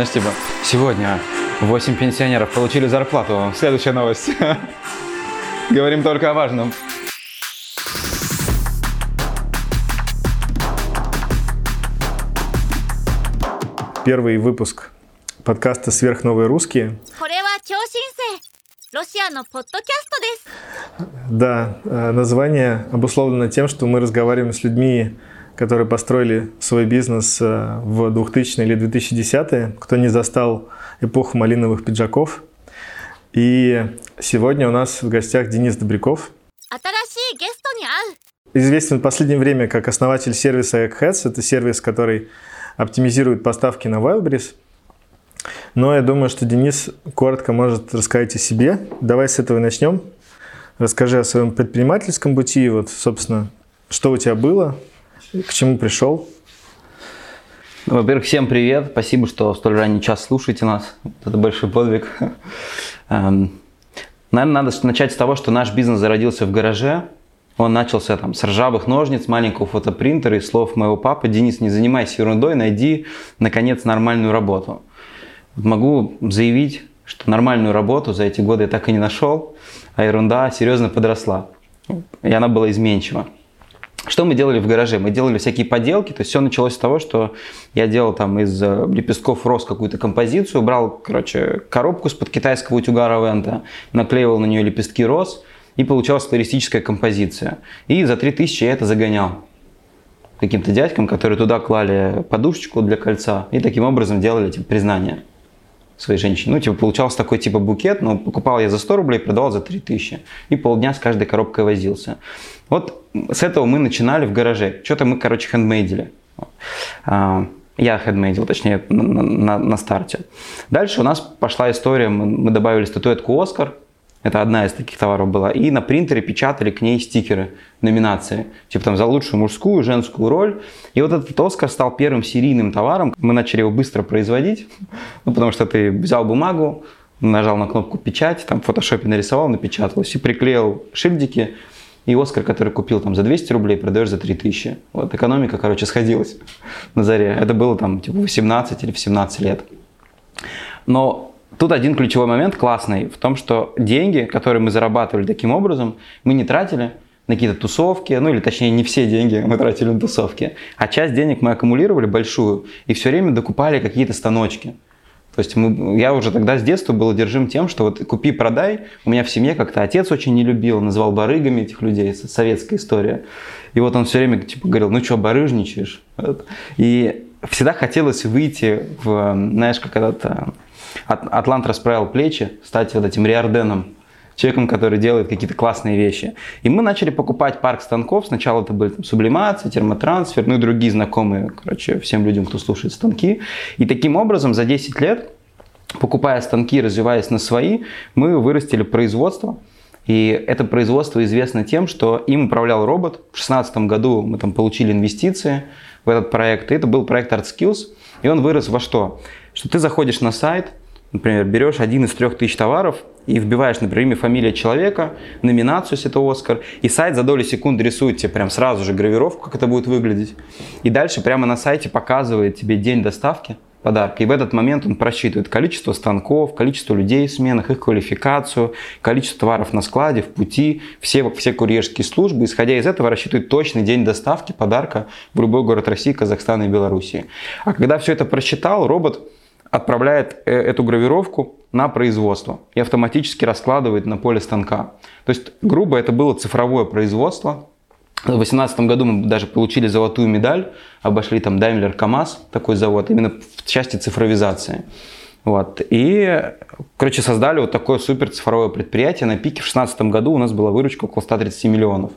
Знаешь, типа, сегодня 8 пенсионеров получили зарплату. Следующая новость. Говорим только о важном. Первый выпуск подкаста «Сверхновые русские». Да, э, название обусловлено тем, что мы разговариваем с людьми, которые построили свой бизнес э, в 2000-е или 2010-е, кто не застал эпоху малиновых пиджаков. И сегодня у нас в гостях Денис Добряков. Известен в последнее время как основатель сервиса EggHeads. Это сервис, который оптимизирует поставки на Wildberries. Но я думаю, что Денис коротко может рассказать о себе. Давай с этого начнем. Расскажи о своем предпринимательском пути. Вот, собственно, что у тебя было, к чему пришел. Ну, Во-первых, всем привет. Спасибо, что в столь ранний час слушаете нас. Это большой подвиг. Эм, Наверное, надо начать с того, что наш бизнес зародился в гараже. Он начался там с ржавых ножниц, маленького фотопринтера и слов моего папы. Денис, не занимайся ерундой, найди, наконец, нормальную работу. Могу заявить, что нормальную работу за эти годы я так и не нашел, а ерунда серьезно подросла. И она была изменчива. Что мы делали в гараже? Мы делали всякие поделки, то есть все началось с того, что я делал там из э, лепестков роз какую-то композицию, брал, короче, коробку с-под китайского утюга Равента, наклеивал на нее лепестки роз, и получалась флористическая композиция. И за 3000 я это загонял каким-то дядькам, которые туда клали подушечку для кольца, и таким образом делали типа, признание своей женщине. Ну, типа, получался такой типа букет, но покупал я за 100 рублей, продавал за 3000. И полдня с каждой коробкой возился. Вот с этого мы начинали в гараже. Что-то мы, короче, хендмейдили. А, Я хендмейдил, точнее, на, на- на старте. Дальше у нас пошла история, мы, мы добавили статуэтку «Оскар», это одна из таких товаров была. И на принтере печатали к ней стикеры, номинации. Типа там за лучшую мужскую, женскую роль. И вот этот Оскар стал первым серийным товаром. Мы начали его быстро производить. Ну, потому что ты взял бумагу, нажал на кнопку печать, там в фотошопе нарисовал, напечаталось. И приклеил шильдики. И Оскар, который купил там за 200 рублей, продаешь за 3000. Вот экономика, короче, сходилась на заре. Это было там типа 18 или в 17 лет. Но тут один ключевой момент классный в том, что деньги, которые мы зарабатывали таким образом, мы не тратили на какие-то тусовки, ну или точнее не все деньги мы тратили на тусовки, а часть денег мы аккумулировали большую и все время докупали какие-то станочки. То есть мы, я уже тогда с детства был одержим тем, что вот купи-продай, у меня в семье как-то отец очень не любил, называл барыгами этих людей, советская история. И вот он все время типа говорил, ну что, барыжничаешь? И всегда хотелось выйти в, знаешь, как этот Ат- Атлант расправил плечи, стать вот этим Риорденом, человеком, который делает какие-то классные вещи. И мы начали покупать парк станков. Сначала это были там, сублимация, термотрансфер, ну и другие знакомые, короче, всем людям, кто слушает станки. И таким образом за 10 лет, покупая станки, развиваясь на свои, мы вырастили производство. И это производство известно тем, что им управлял робот. В 2016 году мы там получили инвестиции в этот проект. И это был проект Art Skills. И он вырос во что? Что ты заходишь на сайт, например, берешь один из трех тысяч товаров и вбиваешь, например, имя, фамилия человека, номинацию, если это Оскар, и сайт за доли секунды рисует тебе прям сразу же гравировку, как это будет выглядеть. И дальше прямо на сайте показывает тебе день доставки подарка. И в этот момент он просчитывает количество станков, количество людей в сменах, их квалификацию, количество товаров на складе, в пути, все, все курьерские службы. Исходя из этого рассчитывает точный день доставки подарка в любой город России, Казахстана и Белоруссии. А когда все это просчитал, робот отправляет э, эту гравировку на производство и автоматически раскладывает на поле станка. То есть, грубо, это было цифровое производство. В 2018 году мы даже получили золотую медаль, обошли там Daimler КАМАЗ, такой завод, именно в части цифровизации. Вот. И, короче, создали вот такое супер цифровое предприятие. На пике в 2016 году у нас была выручка около 130 миллионов.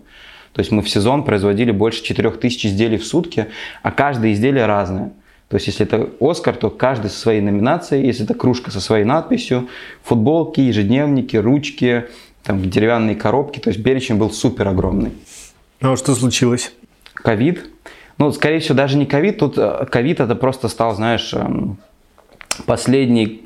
То есть мы в сезон производили больше 4000 изделий в сутки, а каждое изделие разное. То есть, если это Оскар, то каждый со своей номинацией. Если это кружка со своей надписью, футболки, ежедневники, ручки, там, деревянные коробки. То есть, перечень был супер огромный. А вот что случилось? Ковид. Ну, скорее всего, даже не ковид. Тут э, ковид это просто стал, знаешь, эм, последний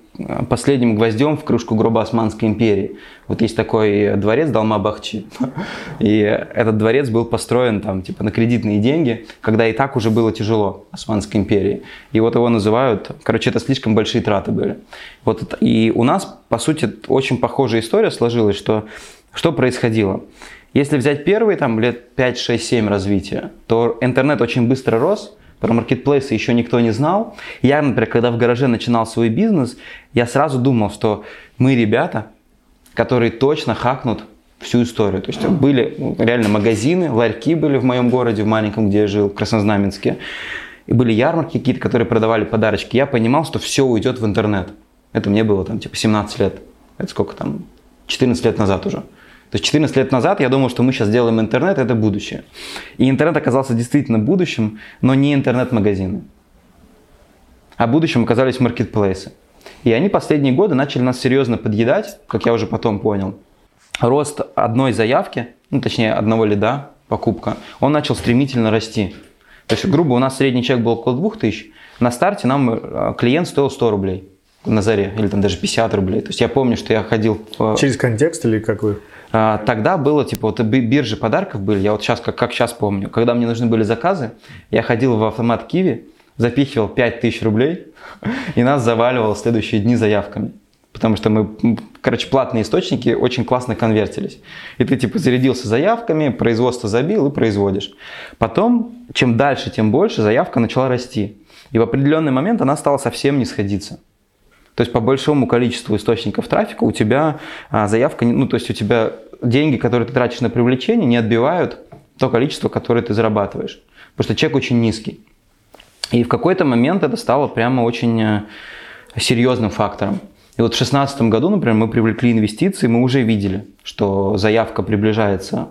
последним гвоздем в кружку гроба Османской империи. Вот есть такой дворец Далма-Бахчи. И этот дворец был построен там типа на кредитные деньги, когда и так уже было тяжело Османской империи. И вот его называют, короче, это слишком большие траты были. Вот и у нас, по сути, очень похожая история сложилась, что что происходило. Если взять первые там лет 5, 6, 7 развития, то интернет очень быстро рос, про маркетплейсы еще никто не знал. Я, например, когда в гараже начинал свой бизнес, я сразу думал, что мы ребята, которые точно хакнут всю историю. То есть были ну, реально магазины, ларьки были в моем городе, в маленьком, где я жил, в Краснознаменске. И были ярмарки какие-то, которые продавали подарочки. Я понимал, что все уйдет в интернет. Это мне было там типа 17 лет. Это сколько там? 14 лет назад уже. То есть 14 лет назад я думал, что мы сейчас делаем интернет, это будущее. И интернет оказался действительно будущим, но не интернет-магазины. А будущим оказались маркетплейсы. И они последние годы начали нас серьезно подъедать, как я уже потом понял. Рост одной заявки, ну точнее одного лида, покупка, он начал стремительно расти. То есть, грубо, у нас средний чек был около 2000. На старте нам э, клиент стоил 100 рублей на заре, или там даже 50 рублей. То есть я помню, что я ходил... В... Через контекст или как вы? А, тогда было, типа, вот биржи подарков были, я вот сейчас, как, как сейчас помню, когда мне нужны были заказы, я ходил в автомат Киви, запихивал 5000 рублей, и нас заваливало следующие дни заявками. Потому что мы, короче, платные источники очень классно конвертились. И ты, типа, зарядился заявками, производство забил и производишь. Потом, чем дальше, тем больше заявка начала расти. И в определенный момент она стала совсем не сходиться. То есть по большому количеству источников трафика у тебя а, заявка, ну то есть у тебя деньги, которые ты тратишь на привлечение, не отбивают то количество, которое ты зарабатываешь. Потому что чек очень низкий. И в какой-то момент это стало прямо очень э, серьезным фактором. И вот в 2016 году, например, мы привлекли инвестиции, мы уже видели, что заявка приближается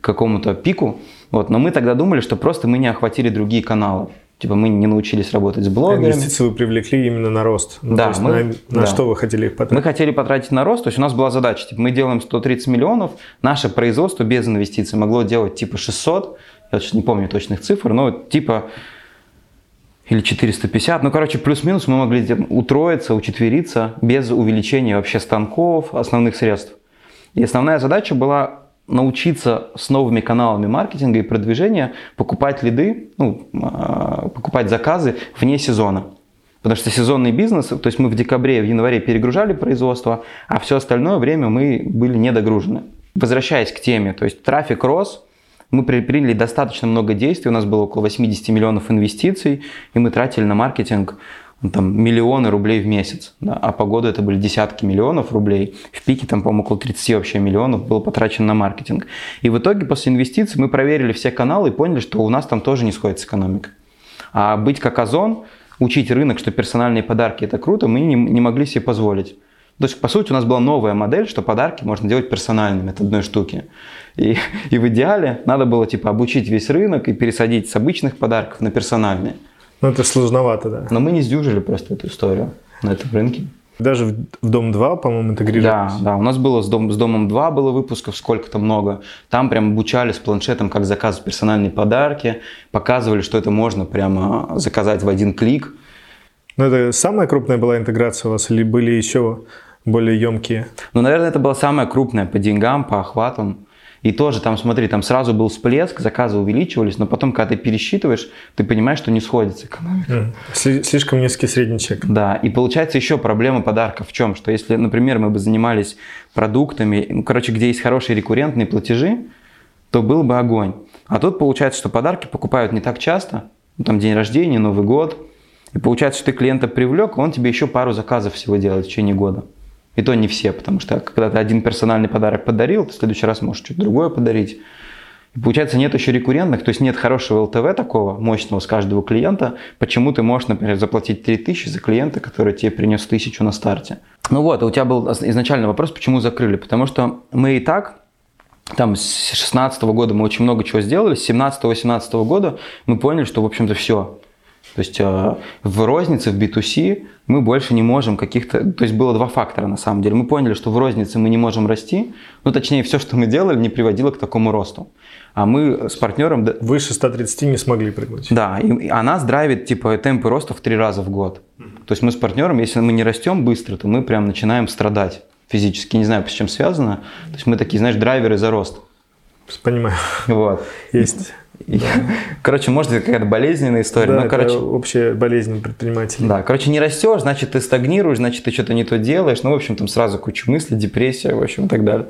к какому-то пику, вот, но мы тогда думали, что просто мы не охватили другие каналы. Типа мы не научились работать с блогерами. А инвестиции вы привлекли именно на рост. Ну, да. мы, на, на да. что вы хотели их потратить? Мы хотели потратить на рост. То есть у нас была задача, типа мы делаем 130 миллионов, наше производство без инвестиций могло делать типа 600, я сейчас не помню точных цифр, но типа или 450. Ну, короче, плюс-минус мы могли утроиться, учетвериться без увеличения вообще станков, основных средств. И основная задача была научиться с новыми каналами маркетинга и продвижения покупать лиды, ну, а, покупать заказы вне сезона. Потому что сезонный бизнес, то есть мы в декабре, в январе перегружали производство, а все остальное время мы были недогружены. Возвращаясь к теме, то есть трафик рос, мы приняли достаточно много действий, у нас было около 80 миллионов инвестиций, и мы тратили на маркетинг там, миллионы рублей в месяц, да, а по году это были десятки миллионов рублей. В пике там, по-моему, около 30 вообще миллионов было потрачено на маркетинг. И в итоге после инвестиций мы проверили все каналы и поняли, что у нас там тоже не сходится экономика. А быть как Озон, учить рынок, что персональные подарки это круто, мы не, не могли себе позволить. То есть, по сути, у нас была новая модель, что подарки можно делать персональными от одной штуки. И, и в идеале надо было типа обучить весь рынок и пересадить с обычных подарков на персональные. Ну, это сложновато, да. Но мы не сдюжили просто эту историю на этом рынке. Даже в, в Дом 2, по-моему, интегрировались. Да, да. У нас было с, дом, с Домом 2 было выпусков сколько-то много. Там прям обучали с планшетом, как заказывать персональные подарки. Показывали, что это можно прямо заказать в один клик. Ну, это самая крупная была интеграция у вас или были еще более емкие? Ну, наверное, это была самая крупная по деньгам, по охватам. И тоже там, смотри, там сразу был всплеск, заказы увеличивались, но потом, когда ты пересчитываешь, ты понимаешь, что не сходится экономика. Слишком низкий средний чек. Да, и получается еще проблема подарков в чем? Что если, например, мы бы занимались продуктами, ну, короче, где есть хорошие рекуррентные платежи, то был бы огонь. А тут получается, что подарки покупают не так часто, ну, там день рождения, Новый год, и получается, что ты клиента привлек, он тебе еще пару заказов всего делает в течение года. И то не все, потому что когда ты один персональный подарок подарил, ты в следующий раз можешь что-то другое подарить. И получается, нет еще рекуррентных, то есть нет хорошего ЛТВ такого мощного с каждого клиента. Почему ты можешь, например, заплатить 3000 за клиента, который тебе принес 1000 на старте? Ну вот, у тебя был изначальный вопрос, почему закрыли? Потому что мы и так там с 16 года мы очень много чего сделали, с 17-18 года мы поняли, что, в общем-то, все. То есть э, в рознице, в B2C мы больше не можем каких-то... То есть было два фактора на самом деле. Мы поняли, что в рознице мы не можем расти, ну точнее все, что мы делали, не приводило к такому росту. А мы с партнером... Выше 130 не смогли прыгнуть. Да, и, и она драйвит типа темпы роста в три раза в год. То есть мы с партнером, если мы не растем быстро, то мы прям начинаем страдать физически. Не знаю, с чем связано. То есть мы такие, знаешь, драйверы за рост. Понимаю. Вот. Есть. И, Короче, может, это какая-то болезненная история. Да, но, короче, общая болезнь предпринимателей. Да, короче, не растешь, значит, ты стагнируешь, значит, ты что-то не то делаешь. Ну, в общем, там сразу куча мыслей, депрессия, в общем, и так далее.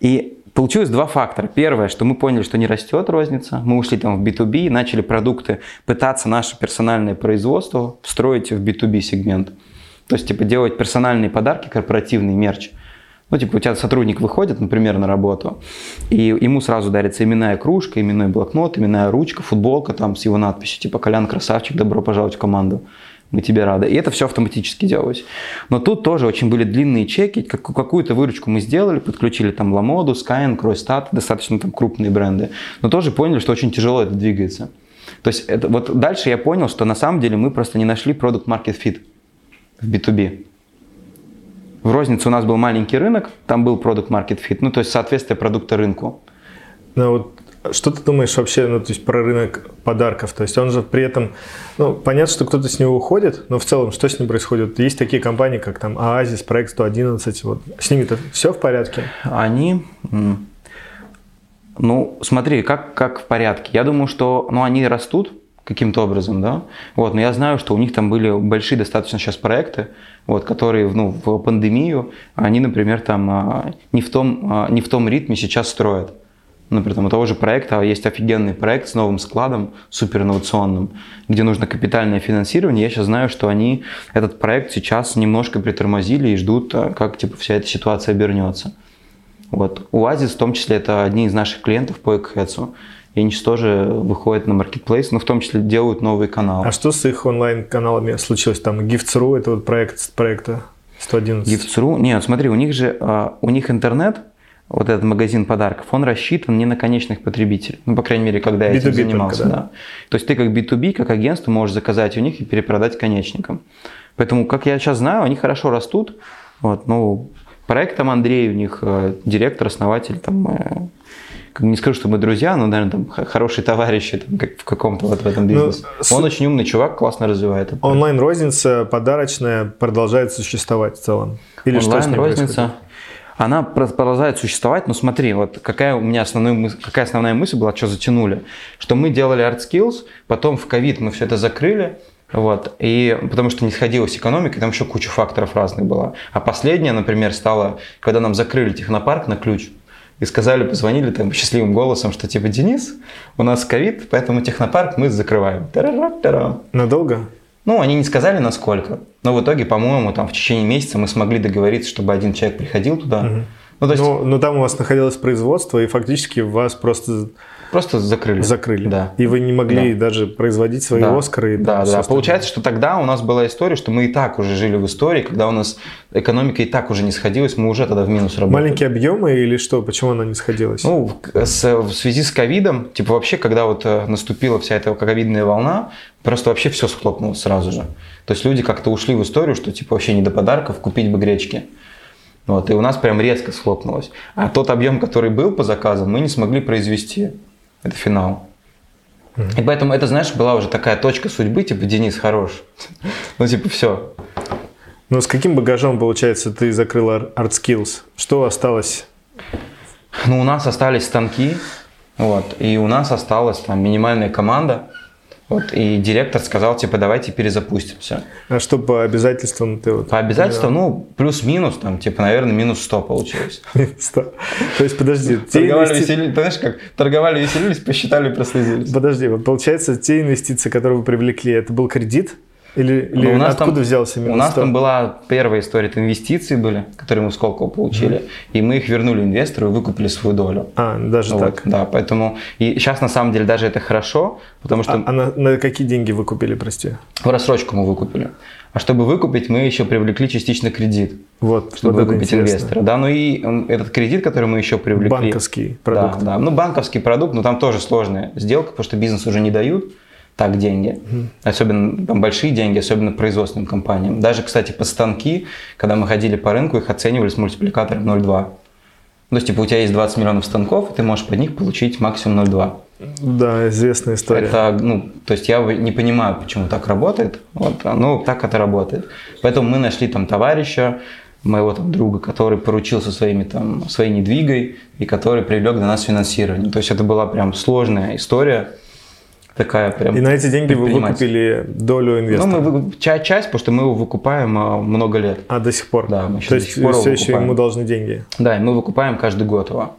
И получилось два фактора. Первое, что мы поняли, что не растет розница. Мы ушли там в B2B, начали продукты, пытаться наше персональное производство встроить в B2B сегмент. То есть, типа, делать персональные подарки, корпоративный мерч. Ну, типа, у тебя сотрудник выходит, например, на работу, и ему сразу дарится именная кружка, именной блокнот, именная ручка, футболка там с его надписью, типа, «Колян, красавчик, добро пожаловать в команду». Мы тебе рады. И это все автоматически делалось. Но тут тоже очень были длинные чеки. Как- Какую-то выручку мы сделали, подключили там Ламоду, Skyeng, Кройстат, достаточно там крупные бренды. Но тоже поняли, что очень тяжело это двигается. То есть это, вот дальше я понял, что на самом деле мы просто не нашли продукт market fit в B2B. В рознице у нас был маленький рынок, там был продукт market fit, ну то есть соответствие продукта рынку. Ну, вот что ты думаешь вообще ну, то есть про рынок подарков? То есть он же при этом, ну, понятно, что кто-то с него уходит, но в целом что с ним происходит? Есть такие компании, как там Оазис, Проект 111, вот с ними-то все в порядке? Они, ну, смотри, как, как в порядке. Я думаю, что, ну, они растут каким-то образом, да, вот, но я знаю, что у них там были большие достаточно сейчас проекты, вот, которые, ну, в пандемию, они, например, там а, не в том, а, не в том ритме сейчас строят. Например, там у того же проекта есть офигенный проект с новым складом, супер инновационным, где нужно капитальное финансирование. Я сейчас знаю, что они этот проект сейчас немножко притормозили и ждут, а, как типа вся эта ситуация обернется. Вот. Оазис, в том числе, это одни из наших клиентов по Экхедсу. И сейчас тоже выходят на маркетплейс, но в том числе делают новые каналы. А что с их онлайн-каналами случилось? Там Gifts.ru, это вот проект проекта 111. Gifts.ru, нет, смотри, у них же, а, у них интернет, вот этот магазин подарков, он рассчитан не на конечных потребителей. Ну, по крайней мере, когда я этим B2B занимался. только, да? да. То есть ты как B2B, как агентство можешь заказать у них и перепродать конечникам. Поэтому, как я сейчас знаю, они хорошо растут. Вот, ну, проект там Андрей, у них э, директор, основатель, там, э, не скажу, что мы друзья, но, наверное, там хорошие товарищи там, как в каком-то вот в этом Ну, бизнесе. с- Он очень умный чувак, классно развивает это. Онлайн-розница подарочная продолжает существовать в целом? Или с Онлайн-розница, она про- продолжает существовать, но смотри, вот какая у меня основная мысль, какая основная мысль была, что затянули, что мы делали Art Skills, потом в ковид мы все это закрыли, вот, и потому что не сходилась экономика, там еще куча факторов разных была. А последняя, например, стала, когда нам закрыли технопарк на ключ, и сказали, позвонили там счастливым голосом, что типа, Денис, у нас ковид, поэтому технопарк мы закрываем. Надолго? Ну, они не сказали насколько, но в итоге, по-моему, там в течение месяца мы смогли договориться, чтобы один человек приходил туда. Ну, то есть Ну, но там у вас находилось производство, и фактически вас просто просто закрыли. закрыли. Да. И вы не могли даже производить свои Да. Оскары. и да, да. остальное. Получается, что тогда у нас была история, что мы и так уже жили в истории, когда у нас экономика и так уже не сходилась, мы уже тогда в минус работали. Маленькие объемы или что? Почему она не сходилась? Ну, в, с- в связи с ковидом, типа вообще, когда вот э, наступила вся эта ковидная волна, просто вообще все схлопнулось сразу же. То есть люди как-то ушли в историю, что типа вообще не до подарков, купить бы гречки. Вот, и у нас прям резко схлопнулось. А тот объем, который был по заказам, мы не смогли произвести. Это финал. И поэтому это, знаешь, была уже такая точка судьбы, типа, Денис хорош. Ну, типа, все. Но с каким багажом, получается, ты закрыл Ар- Art Skills? Что осталось? Ну, у нас остались станки, вот, и у нас осталась там минимальная команда, вот, и директор сказал, типа, давайте перезапустимся. А что по обязательствам ты вот... По обязательствам, ну, плюс-минус, там, типа, наверное, минус 100 получилось. Стоп. То есть, подожди, те Торговали, веселились, знаешь, как торговали, веселились, посчитали, прослезились. Подожди, вот получается, те инвестиции, которые вы привлекли, это был кредит? Или, или Ну, у нас откуда там, взялся У минус нас 100? там была первая история, это инвестиции были, которые мы с Сколково получили, и мы их вернули инвестору и выкупили свою долю. А, даже Вот, так. Да, поэтому и сейчас на самом деле даже это хорошо, потому что А, а на, на какие деньги вы купили, прости? в рассрочку мы выкупили. А чтобы выкупить, мы еще привлекли частично кредит, Вот, чтобы вот выкупить инвестора. Да, ну и этот кредит, который мы еще привлекли. Банковский продукт. Да, да. Ну, банковский продукт, но там тоже сложная сделка, потому что бизнес уже не дают. Так деньги. Особенно там, большие деньги, особенно производственным компаниям. Даже, кстати, по станки, когда мы ходили по рынку, их оценивали с мультипликатором 0,2. То есть, типа, у тебя есть 20 миллионов станков, и ты можешь под них получить максимум 0,2. Да, известная история. Это, ну, то есть я не понимаю, почему так работает. Вот, ну, так это работает. Поэтому мы нашли там товарища, моего там друга, который поручился своими там, своей недвигой и который привлек для нас финансирование. То есть это была прям сложная история. Такая прям И на эти деньги вы выкупили долю инвестора? Ну, мы вы- ча- часть, потому что мы его выкупаем а, много лет. А, до сих пор? Да, мы еще То до есть все еще ему должны деньги? Да, и мы выкупаем каждый год его.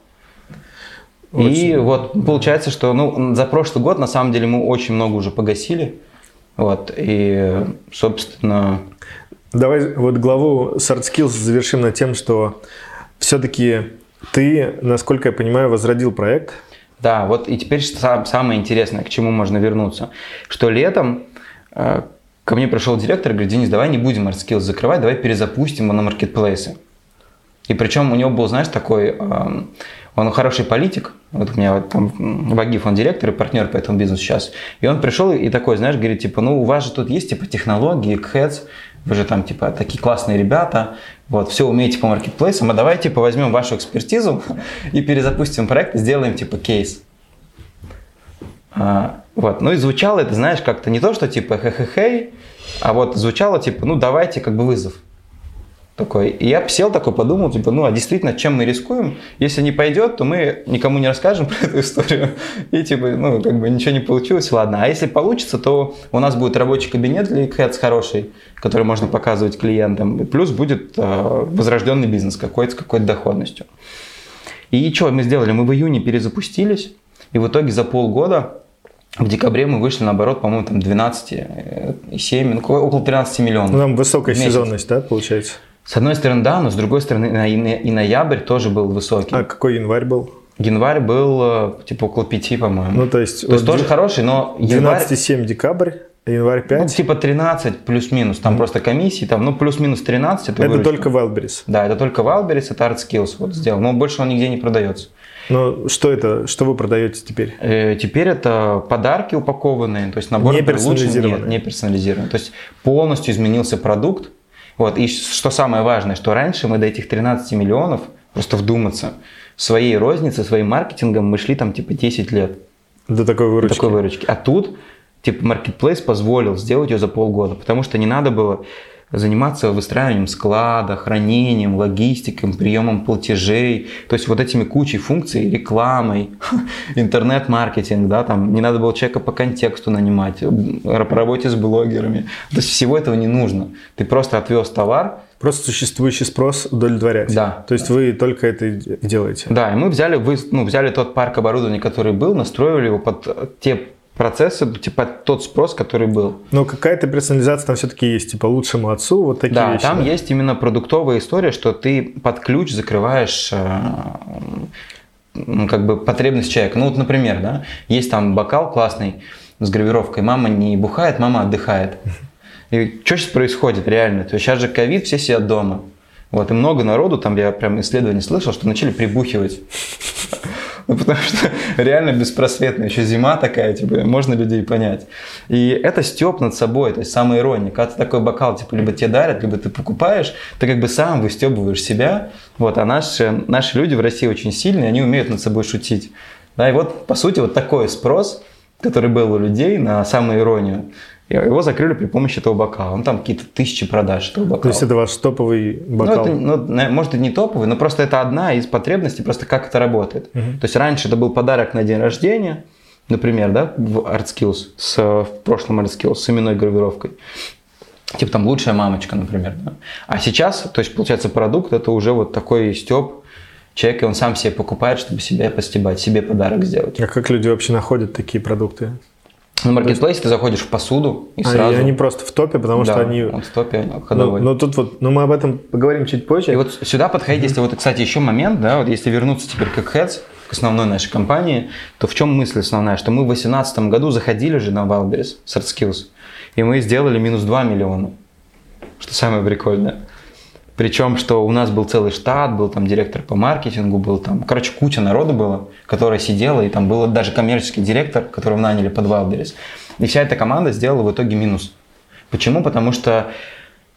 И Очень. вот получается, что ну, за прошлый год на самом деле мы очень много уже погасили. Вот, и, собственно, Давай вот главу Skills завершим на тем, что все-таки ты, насколько я понимаю, возродил проект. Да, вот и теперь сам- самое интересное, к чему можно вернуться, что летом э, ко мне пришел директор и говорит, Денис, давай не будем ArtSkills закрывать, давай перезапустим его на маркетплейсы. И причем у него был, знаешь, такой, эм, он хороший политик, вот у меня вот там Вагиф, он директор и партнер по этому бизнесу сейчас. И он пришел и такой, знаешь, говорит, типа, ну у вас же тут есть типа технологии, кхэдс, вы же там типа такие классные ребята, вот, все умеете по маркетплейсам, а давайте типа возьмем вашу экспертизу и перезапустим проект сделаем типа кейс. А, вот, ну и звучало это, знаешь, как-то не то, что типа хе-хе-хей, а вот звучало типа, ну давайте как бы вызов такой. И я сел такой, подумал, типа, ну а действительно, чем мы рискуем? Если не пойдет, то мы никому не расскажем про эту историю. И типа, ну, как бы ничего не получилось, ладно. А если получится, то у нас будет рабочий кабинет для Cats хороший, который можно показывать клиентам. И плюс будет э, возрожденный бизнес какой-то с какой-то доходностью. И что мы сделали? Мы в июне перезапустились, и в итоге за полгода в декабре мы вышли наоборот, по-моему, там 12,7, ну, около 13 миллионов. Там высокая сезонность, да, получается? С одной стороны, да, но с другой стороны, и, ноябрь тоже был высокий. А какой январь был? Январь был э, типа около 5, по-моему. Ну, то есть... То есть вот тоже де- хороший, но январь, 12,7 декабрь, а январь 5. ну, типа 13 плюс-минус, там просто комиссии, там, ну, плюс-минус 13. Это, это выручка. только Wildberries. Да, это только Wildberries, это ArtSkills вот сделал, но больше он нигде не продается. Но что это? Что вы продаете теперь? Э, Теперь это подарки упакованные, то есть набор Не лучше- персонализированные. Нет, не персонализированные. То есть полностью изменился продукт. Вот. И что самое важное, что раньше мы до этих 13 миллионов, просто вдуматься, своей розницы, своим маркетингом мы шли там типа 10 лет До такой выручки. такой выручки. А тут типа маркетплейс позволил сделать ее за полгода, потому что не надо было заниматься выстраиванием склада, хранением, логистикой, приемом платежей, то есть вот этими кучей функций, рекламой, интернет-маркетинг, да, там не надо было человека по контексту нанимать, по работе с блогерами, то есть всего этого не нужно. Ты просто отвез товар, Просто существующий спрос удовлетворять. Да. То есть вы только это делаете. Да, и мы взяли, вы- ну, взяли тот парк оборудования, который был, настроили его под те процессы, типа тот спрос, который был. Но какая-то персонализация там все-таки есть, типа лучшему отцу, вот такие Да, вещи. там есть именно продуктовая история, что ты под ключ закрываешь э, как бы потребность человека. Ну вот, например, да, есть там бокал классный с гравировкой «Мама не бухает, мама отдыхает». И что сейчас происходит реально? То есть сейчас же ковид, все сидят дома. Вот, и много народу, там я прям исследование слышал, что начали прибухивать. Ну, потому что реально беспросветно, еще зима такая, типа, можно людей понять. И это степ над собой, то есть самая ирония. Когда ты такой бокал, типа, либо тебе дарят, либо ты покупаешь, ты как бы сам выстебываешь себя. Вот, а наши, наши люди в России очень сильные, они умеют над собой шутить. Да, и вот, по сути, вот такой спрос, который был у людей на самоиронию, его закрыли при помощи этого бокала. Он там какие-то тысячи продаж этого бокала. То есть это ваш топовый Ну, бокал. это, ну, может, и не топовый, но просто это одна из потребностей, просто как это работает. То есть раньше это был подарок на день рождения, например, да, в ArtSkills, с, в прошлом ArtSkills, с именной гравировкой. Типа там лучшая мамочка, например. Да? А сейчас, то есть получается продукт, это уже вот такой степ человек, и он сам себе покупает, чтобы себя постебать, себе подарок сделать. А как люди вообще находят такие продукты? На маркетплейсе ты заходишь в посуду и А, сразу... и они просто в топе, потому что Да, они... он в топе Ну, ходовой. но тут вот, ну мы об этом поговорим чуть позже. И вот сюда подходить, если вот, кстати, еще момент, да, вот если вернуться теперь к Heads, к основной нашей компании, то в чем мысль основная, что мы в 2018 году заходили же на Wildberries с ArtSkills, и мы сделали минус 2 миллиона, что самое прикольное. Причем, что у нас был целый штат, был там директор по маркетингу, был там, короче, куча народу было, которая сидела, и там был даже коммерческий директор, которого наняли под Wildberries. И вся эта команда сделала в итоге минус. Почему? Потому что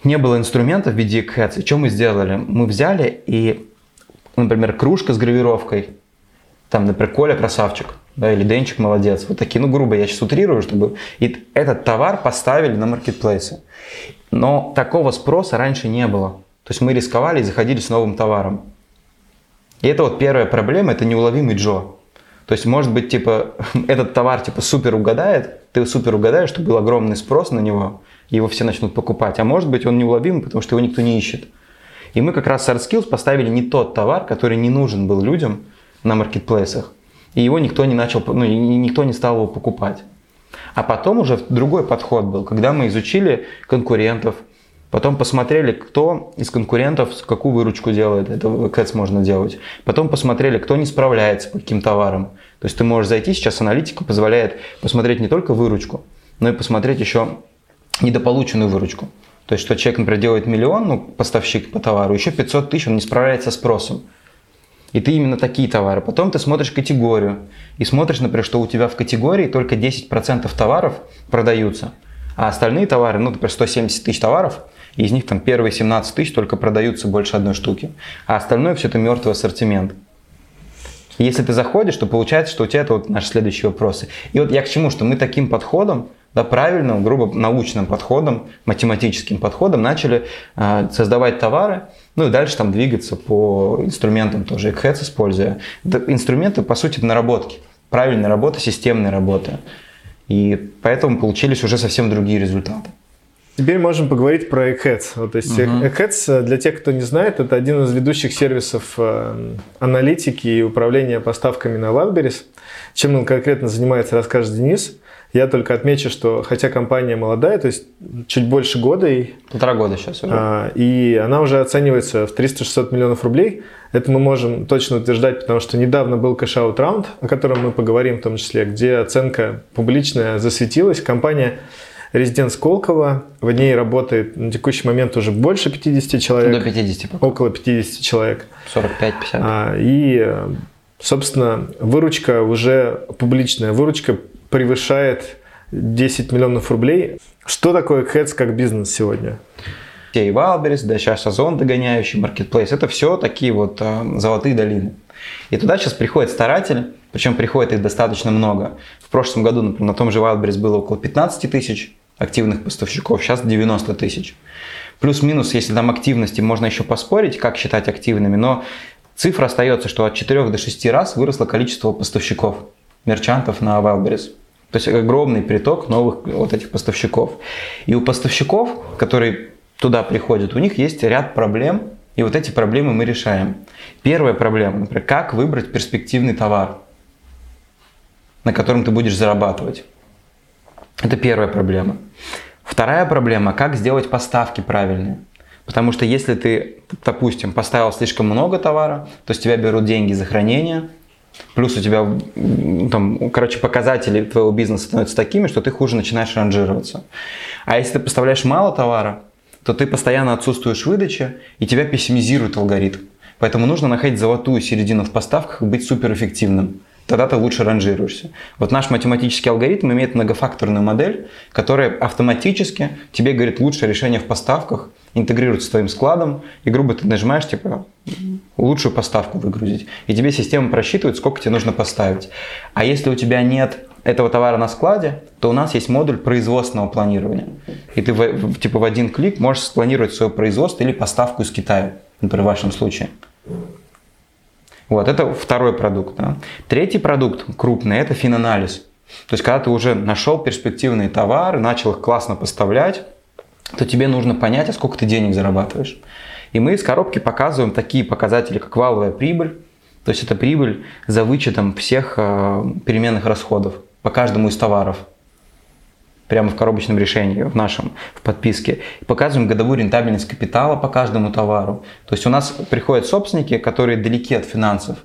не было инструментов в виде Eggheads. И что мы сделали? Мы взяли и, например, кружка с гравировкой, там, например, Коля красавчик, да, или Денчик молодец. Вот такие, ну, грубо, я сейчас утрирую, чтобы... И этот товар поставили на маркетплейсы. Но такого спроса раньше не было. То есть мы рисковали и заходили с новым товаром. И это вот первая проблема, это неуловимый Джо. То есть, может быть, типа, этот товар, типа, супер угадает, ты супер угадаешь, что был огромный спрос на него, и его все начнут покупать. А может быть, он неуловимый, потому что его никто не ищет. И мы как раз с ArtSkills поставили не тот товар, который не нужен был людям на маркетплейсах. И его никто не начал, ну, никто не стал его покупать. А потом уже другой подход был, когда мы изучили конкурентов, Потом посмотрели, кто из конкурентов какую выручку делает. Это в Ads можно делать. Потом посмотрели, кто не справляется по каким товарам. То есть ты можешь зайти, сейчас аналитика позволяет посмотреть не только выручку, но и посмотреть еще недополученную выручку. То есть, что человек, например, делает миллион, ну, поставщик по товару, еще 500 тысяч, он не справляется с спросом. И ты именно такие товары. Потом ты смотришь категорию. И смотришь, например, что у тебя в категории только 10% товаров продаются. А остальные товары, ну, например, 170 тысяч товаров, из них там первые 17 тысяч только продаются больше одной штуки. А остальное все это мертвый ассортимент. Если ты заходишь, то получается, что у тебя это вот наши следующие вопросы. И вот я к чему, что мы таким подходом да, правильным, грубо научным подходом, математическим подходом начали э, создавать товары, ну и дальше там двигаться по инструментам тоже, Eggheads используя. Это инструменты, по сути, наработки, правильной работы, системной работы. И поэтому получились уже совсем другие результаты. Теперь можем поговорить про Eggheads. Вот, то есть uh-huh. Eggheads, для тех, кто не знает, это один из ведущих сервисов э, аналитики и управления поставками на Wildberries. Чем он конкретно занимается, расскажет Денис. Я только отмечу, что хотя компания молодая, то есть чуть больше года. И, Полтора года сейчас уже. А, и она уже оценивается в 300-600 миллионов рублей. Это мы можем точно утверждать, потому что недавно был cash-out раунд, о котором мы поговорим в том числе, где оценка публичная засветилась. Компания Резидент Сколково. В ней работает на текущий момент уже больше 50 человек. До 50 пока. Около 50 человек. 45-50. А, и, собственно, выручка уже публичная. Выручка превышает 10 миллионов рублей. Что такое Eggheads как бизнес сегодня? И Wildberries, да сейчас Озон догоняющий, Marketplace, это все такие вот э, золотые долины. И туда сейчас приходят старатели, причем приходит их достаточно много. В прошлом году, например, на том же Wildberries было около 15 тысяч активных поставщиков, сейчас 90 тысяч. Плюс-минус, если там активности, можно еще поспорить, как считать активными, но цифра остается, что от 4 до 6 раз выросло количество поставщиков, мерчантов на Wildberries. То есть огромный приток новых вот этих поставщиков. И у поставщиков, которые туда приходят, у них есть ряд проблем, и вот эти проблемы мы решаем. Первая проблема, например, как выбрать перспективный товар, на котором ты будешь зарабатывать. Это первая проблема. Вторая проблема, как сделать поставки правильные. Потому что если ты, допустим, поставил слишком много товара, то с тебя берут деньги за хранение, Плюс у тебя, там, короче, показатели твоего бизнеса становятся такими, что ты хуже начинаешь ранжироваться. А если ты поставляешь мало товара, то ты постоянно отсутствуешь в выдаче, и тебя пессимизирует алгоритм. Поэтому нужно находить золотую середину в поставках и быть суперэффективным. Тогда ты лучше ранжируешься. Вот наш математический алгоритм имеет многофакторную модель, которая автоматически тебе говорит лучшее решение в поставках, интегрируется с твоим складом, и грубо ты нажимаешь, типа, лучшую поставку выгрузить. И тебе система просчитывает, сколько тебе нужно поставить. А если у тебя нет этого товара на складе, то у нас есть модуль производственного планирования. И ты в, типа в один клик можешь спланировать свое производство или поставку из Китая, например, в вашем случае. Вот, это второй продукт. Да. Третий продукт крупный – это финанализ. То есть, когда ты уже нашел перспективные товары, начал их классно поставлять, то тебе нужно понять, а сколько ты денег зарабатываешь. И мы из коробки показываем такие показатели, как валовая прибыль, то есть это прибыль за вычетом всех э, переменных расходов по каждому из товаров. Прямо в коробочном решении, в нашем, в подписке. Показываем годовую рентабельность капитала по каждому товару. То есть у нас приходят собственники, которые далеки от финансов.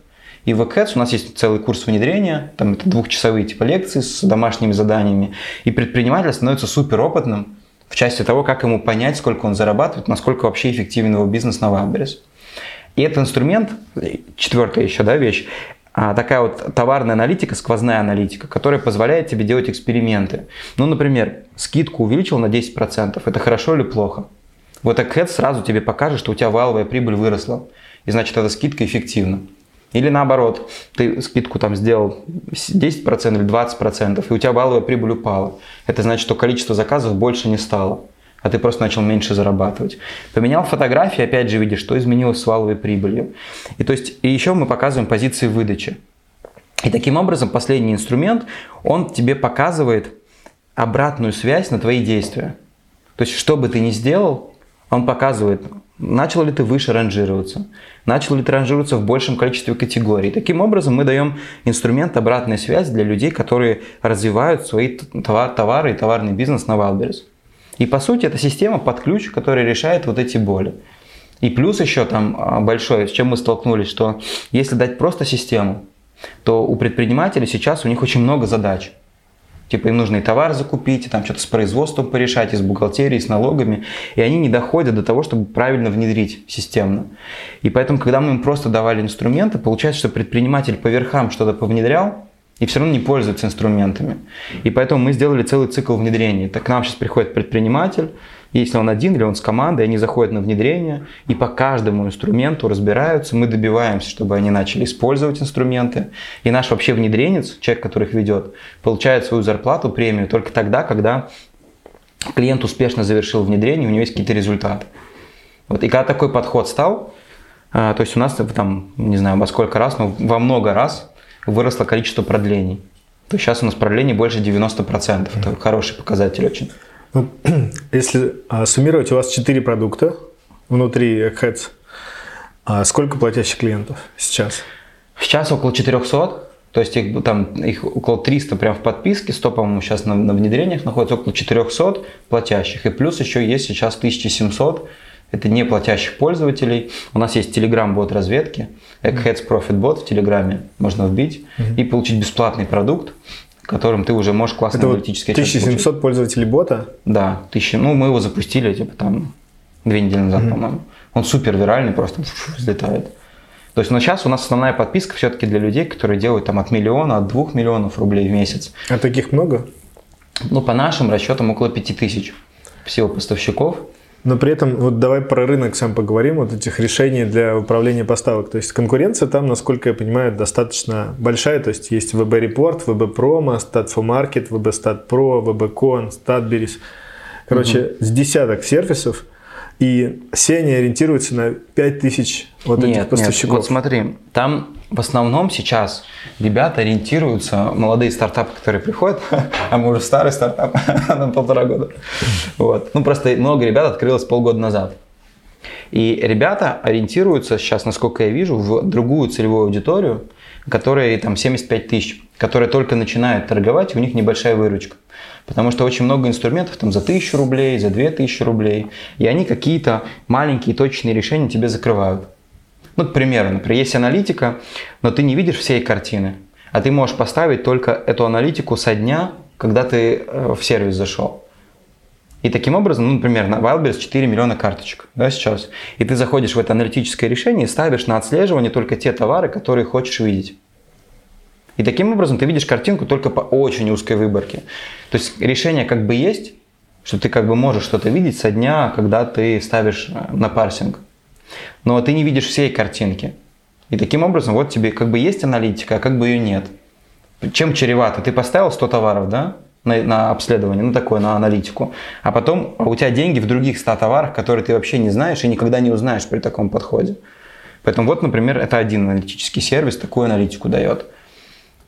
И в Ads у нас есть целый курс внедрения, там это двухчасовые типа лекции с домашними заданиями. И предприниматель становится суперопытным, в части того, как ему понять, сколько он зарабатывает, насколько вообще эффективен его бизнес на Wildberries. И этот инструмент, четвертая еще да, вещь, такая вот товарная аналитика, сквозная аналитика, которая позволяет тебе делать эксперименты. Ну, например, скидку увеличил на 10%, это хорошо или плохо? Вот Egghead сразу тебе покажет, что у тебя валовая прибыль выросла, и значит, эта скидка эффективна. Или наоборот, ты скидку там сделал 10% или 20%, и у тебя валовая прибыль упала. Это значит, что количество заказов больше не стало, а ты просто начал меньше зарабатывать. Поменял фотографии, опять же видишь, что изменилось с валовой прибылью. И, то есть, и еще мы показываем позиции выдачи. И таким образом последний инструмент, он тебе показывает обратную связь на твои действия. То есть, что бы ты ни сделал, он показывает, начал ли ты выше ранжироваться, начал ли ты ранжироваться в большем количестве категорий. Таким образом, мы даем инструмент обратной связи для людей, которые развивают свои товары и товарный бизнес на Wildberries. И по сути, это система под ключ, которая решает вот эти боли. И плюс еще там а, большой, с чем мы столкнулись, что если дать просто систему, то у предпринимателей сейчас у них очень много задач – Типа им нужно и товар закупить, и там что-то с производством порешать, и с бухгалтерией, и с налогами. И они не доходят до того, чтобы правильно внедрить системно. И поэтому, когда мы им просто давали инструменты, получается, что предприниматель по верхам что-то повнедрял, и все равно не пользуется инструментами. И поэтому мы сделали целый цикл внедрения. Так к нам сейчас приходит предприниматель, если он один или он с командой, они заходят на внедрение и по каждому инструменту разбираются. Мы добиваемся, чтобы они начали использовать инструменты. И наш вообще внедренец, человек, который их ведет, получает свою зарплату, премию только тогда, когда клиент успешно завершил внедрение, у него есть какие-то результаты. Вот. И когда такой подход стал, а, то есть у нас там, не знаю, во сколько раз, но во много раз выросло количество продлений. То есть сейчас у нас продлений больше 90%. Это хороший показатель очень. Ну, если а, суммировать, у вас 4 продукта внутри Eggheads. А сколько платящих клиентов сейчас? Сейчас около 400. То есть их, там, их около 300 прям в подписке, 100, по-моему, сейчас на, на внедрениях находится около 400 платящих. И плюс еще есть сейчас 1700 это не платящих пользователей. У нас есть Telegram-бот разведки, Eggheads Profit Bot в Телеграме. Можно вбить mm-hmm. и получить бесплатный продукт которым ты уже можешь классно Это аналитически 1700 пользователей бота? Да, 1000. Ну, мы его запустили, типа, там, две недели назад, mm-hmm. по-моему. Он супер виральный, просто взлетает. То есть, но сейчас у нас основная подписка все-таки для людей, которые делают там от миллиона, от двух миллионов рублей в месяц. А таких много? Ну, по нашим расчетам, около пяти тысяч всего поставщиков. Но при этом, вот давай про рынок сам поговорим, вот этих решений для управления поставок. То есть конкуренция там, насколько я понимаю, достаточно большая. То есть есть VB Report, VB Promo, Stat4Market, VB Stat Pro, VB Con, Statberis. Короче, угу. с десяток сервисов. И все они ориентируются на 5000 вот нет, этих поставщиков. Нет, вот смотри, там в основном сейчас ребята ориентируются, молодые стартапы, которые приходят, а мы уже старый стартап на полтора года. Вот. Ну, просто много ребят открылось полгода назад. И ребята ориентируются сейчас, насколько я вижу, в другую целевую аудиторию, которая там 75 тысяч, которая только начинает торговать, и у них небольшая выручка. Потому что очень много инструментов там за 1000 рублей, за 2000 рублей, и они какие-то маленькие точные решения тебе закрывают. Ну, к примеру, например, есть аналитика, но ты не видишь всей картины, а ты можешь поставить только эту аналитику со дня, когда ты э, в сервис зашел. И таким образом, ну, например, на Wildberries 4 миллиона карточек да, сейчас. И ты заходишь в это аналитическое решение и ставишь на отслеживание только те товары, которые хочешь видеть. И таким образом ты видишь картинку только по очень узкой выборке. То есть решение как бы есть, что ты как бы можешь что-то видеть со дня, когда ты ставишь э, на парсинг но ты не видишь всей картинки. И таким образом вот тебе как бы есть аналитика, а как бы ее нет. Чем чревато? Ты поставил 100 товаров, да, на, на обследование, ну такое, на аналитику, а потом у тебя деньги в других 100 товарах, которые ты вообще не знаешь и никогда не узнаешь при таком подходе. Поэтому вот, например, это один аналитический сервис такую аналитику дает.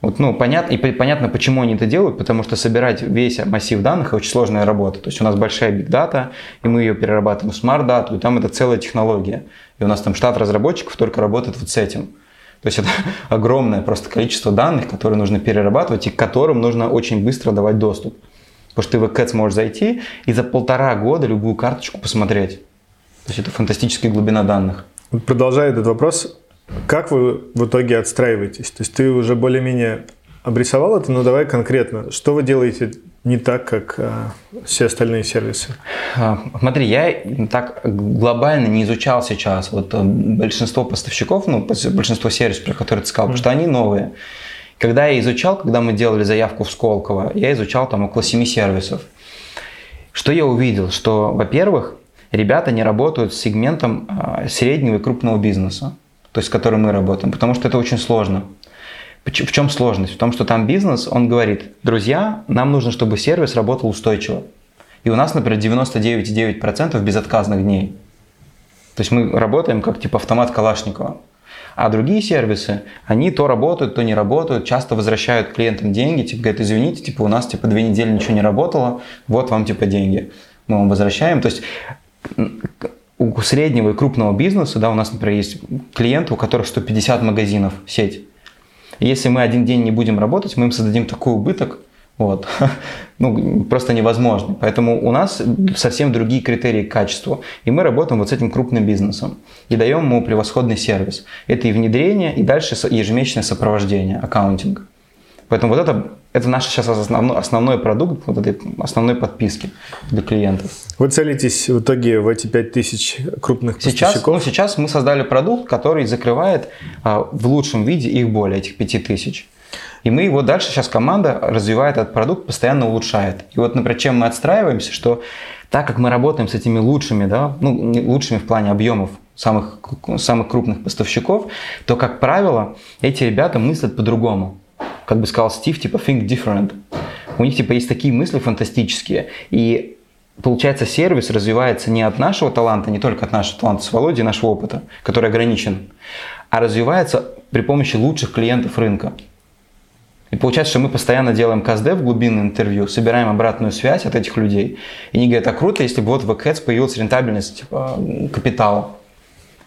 Вот, ну, понятно, и понятно, почему они это делают, потому что собирать весь массив данных – очень сложная работа. То есть у нас большая big data, и мы ее перерабатываем в smart data, и там это целая технология. И у нас там штат разработчиков только работает вот с этим. То есть это огромное просто количество данных, которые нужно перерабатывать и к которым нужно очень быстро давать доступ. Потому что ты в Cats можешь зайти и за полтора года любую карточку посмотреть. То есть это фантастическая глубина данных. Продолжая этот вопрос, как вы в итоге отстраиваетесь? То есть ты уже более-менее обрисовал это, но давай конкретно. Что вы делаете не так, как а, все остальные сервисы? А, Смотри, я так глобально не изучал сейчас вот э, большинство поставщиков, ну, большинство сервисов, про которые ты сказал, потому что они новые. Когда я изучал, когда мы делали заявку в Сколково, я изучал там около семи сервисов. Что я увидел? Что, во-первых, ребята не работают с сегментом а, среднего и крупного бизнеса, то есть с которым мы работаем, потому что это очень сложно. В чем сложность? В том, что там бизнес, он говорит, друзья, нам нужно, чтобы сервис работал устойчиво. И у нас, например, 99,9% безотказных дней. То есть мы работаем как типа автомат Калашникова. А другие сервисы, они то работают, то не работают, часто возвращают клиентам деньги, типа говорят, извините, типа у нас типа две недели ничего не работало, вот вам типа деньги. Мы вам возвращаем. То есть у среднего и крупного бизнеса, да, у нас, например, есть клиенты, у которых 150 магазинов сеть. И Если мы один день не будем работать, мы им создадим такой убыток, вот, ну, просто невозможно. Поэтому у нас совсем другие критерии к качеству. И мы работаем вот с этим крупным бизнесом. И даем ему превосходный сервис. Это и внедрение, и дальше ежемесячное сопровождение, аккаунтинг. Поэтому вот это, это наш сейчас основной, основной продукт вот этой основной подписки для клиентов. Вы целитесь в итоге в эти 5000 крупных Сейчас, ну, поставщиков? сейчас мы создали продукт, который закрывает а, в лучшем виде их более, этих 5000. И мы его дальше, сейчас команда развивает этот продукт, постоянно улучшает. И вот, например, чем мы отстраиваемся, что так как мы работаем с этими лучшими, да, ну, лучшими в плане объемов самых, самых крупных поставщиков, то, как правило, эти ребята мыслят по-другому. Как бы сказал Стив, типа think different. У них типа есть такие мысли фантастические. И получается, сервис развивается не от нашего таланта, не только от нашего таланта с Володей, нашего опыта, который ограничен, а развивается при помощи лучших клиентов рынка. И получается, что мы постоянно делаем КСД в глубинное интервью, собираем обратную связь от этих людей. И они говорят, а круто, если бы вот в Ads появилась рентабельность типа, капитала.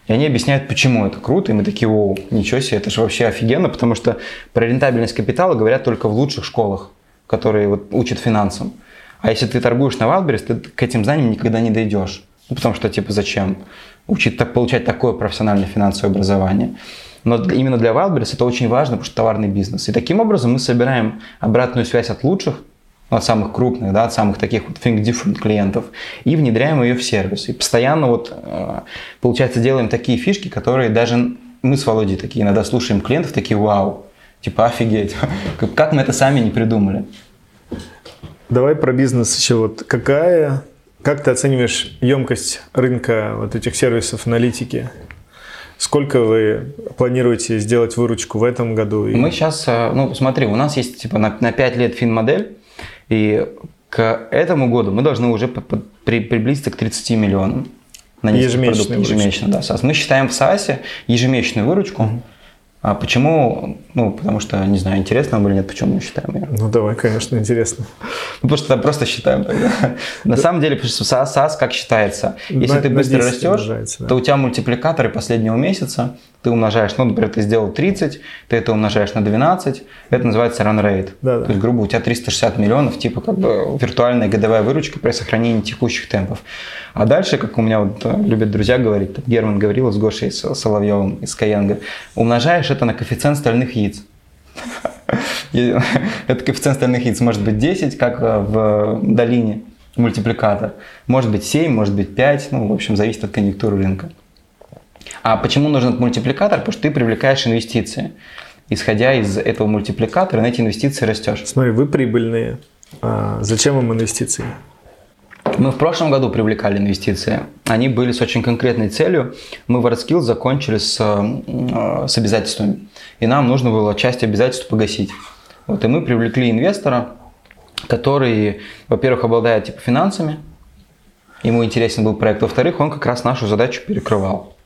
И они объясняют, почему это круто, и мы такие, о, ничего себе, это же вообще офигенно, потому что про рентабельность капитала говорят только в лучших школах, которые вот учат финансам. А если ты торгуешь на Wildberries, ты к этим знаниям никогда не дойдешь. Ну, потому что, типа, зачем учить, так, получать такое профессиональное финансовое образование? Но именно для Wildberries это очень важно, потому что товарный бизнес. И таким образом мы собираем обратную связь от лучших, ну, от самых крупных, да, от самых таких вот think different клиентов, и внедряем ее в сервис. И постоянно вот, э, получается, делаем такие фишки, которые даже мы с Володей такие иногда слушаем клиентов, такие, вау, типа, офигеть, как- мы это сами не придумали. Давай про бизнес еще. Вот какая, как ты оцениваешь емкость рынка вот этих сервисов аналитики? Сколько вы планируете сделать выручку в этом году? Мы сейчас, ну, смотри, у нас есть типа на, на 5 лет финмодель, и к этому году мы должны уже по- по- при- приблизиться к 30 миллионам. На выручки. Ежемесячно, да. SaaS. Мы считаем в САСе ежемесячную выручку. А почему? Ну, потому что, не знаю, интересно нам или нет, почему мы считаем ее. Ну давай, конечно, интересно. Ну, потому что просто считаем тогда. На самом деле, потому что SaaS, как считается? Если ты быстро 10 растешь, то у тебя мультипликаторы последнего месяца, ты умножаешь, ну, например, ты сделал 30, ты это умножаешь на 12, это называется run rate. Да-да. То есть, грубо, у тебя 360 миллионов, типа, как бы виртуальная годовая выручка при сохранении текущих темпов. А дальше, как у меня вот э, любят друзья говорить, там, Герман говорил с Гошей С- Соловьевым из Skyeng, умножаешь это на коэффициент стальных яиц. Этот коэффициент стальных яиц может быть 10, как э, в долине мультипликатор. Может быть 7, может быть 5. Ну, в общем, зависит от конъюнктуры рынка. А почему нужен этот мультипликатор? Потому что ты привлекаешь инвестиции. Исходя из этого мультипликатора, на эти инвестиции растешь. Смотри, вы прибыльные. А зачем вам инвестиции? Мы в прошлом году привлекали инвестиции. Они были с очень конкретной целью. Мы в WorldSkills закончили с, э, с обязательствами. И нам нужно было часть обязательств погасить. Вот, и мы привлекли инвестора, который, во-первых, обладает типа, финансами. Ему интересен был проект. Во-вторых, он как раз нашу задачу перекрывал.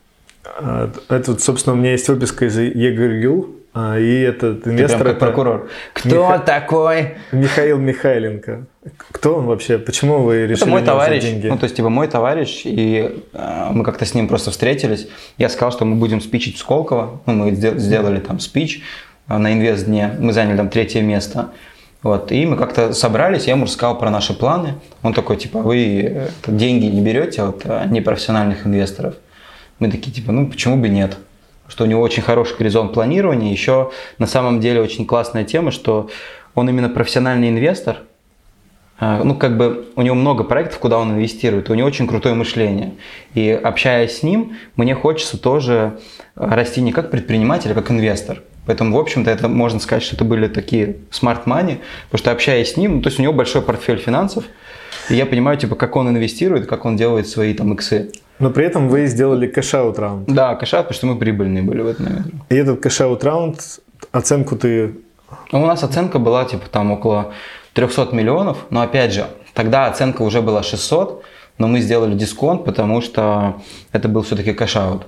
А, Это, собственно, у меня есть выписка из ЕГРЮ, а, и этот инвестор это прокурор. Кто Миха- такой? Михаил Михайленко. Кто он вообще? Почему вы решили Это мой товарищ. деньги? Ну, то есть, типа, мой товарищ, и э, мы как-то с ним просто встретились. Я сказал, что мы будем спичить в Сколково. Ну, мы сдел- сделали там спич на инвест-дне. Мы заняли там третье место. Вот, и мы как-то собрались, я ему рассказал про наши планы. Он такой, типа, вы э, деньги не берете от непрофессиональных инвесторов? Мы такие, типа, ну, почему бы нет? что у него очень хороший горизонт планирования. Еще на самом деле очень классная тема, что он именно профессиональный инвестор. А, ну, как бы у него много проектов, куда он инвестирует, у него очень крутое мышление. И общаясь с ним, мне хочется тоже расти не как предприниматель, а как инвестор. Поэтому, в общем-то, это можно сказать, что это были такие smart money, потому что общаясь с ним, ну, то есть у него большой портфель финансов, и я понимаю, типа, как он инвестирует, как он делает свои там иксы. Но при этом вы сделали cash-out раунд. Да, cash-out, потому что мы прибыльные были в этот момент. И этот cash-out раунд, оценку ты... Ну, у нас оценка была, типа, там около 300 миллионов, но опять же, тогда оценка уже была 600, но мы сделали дисконт, потому что это был все-таки cash-out.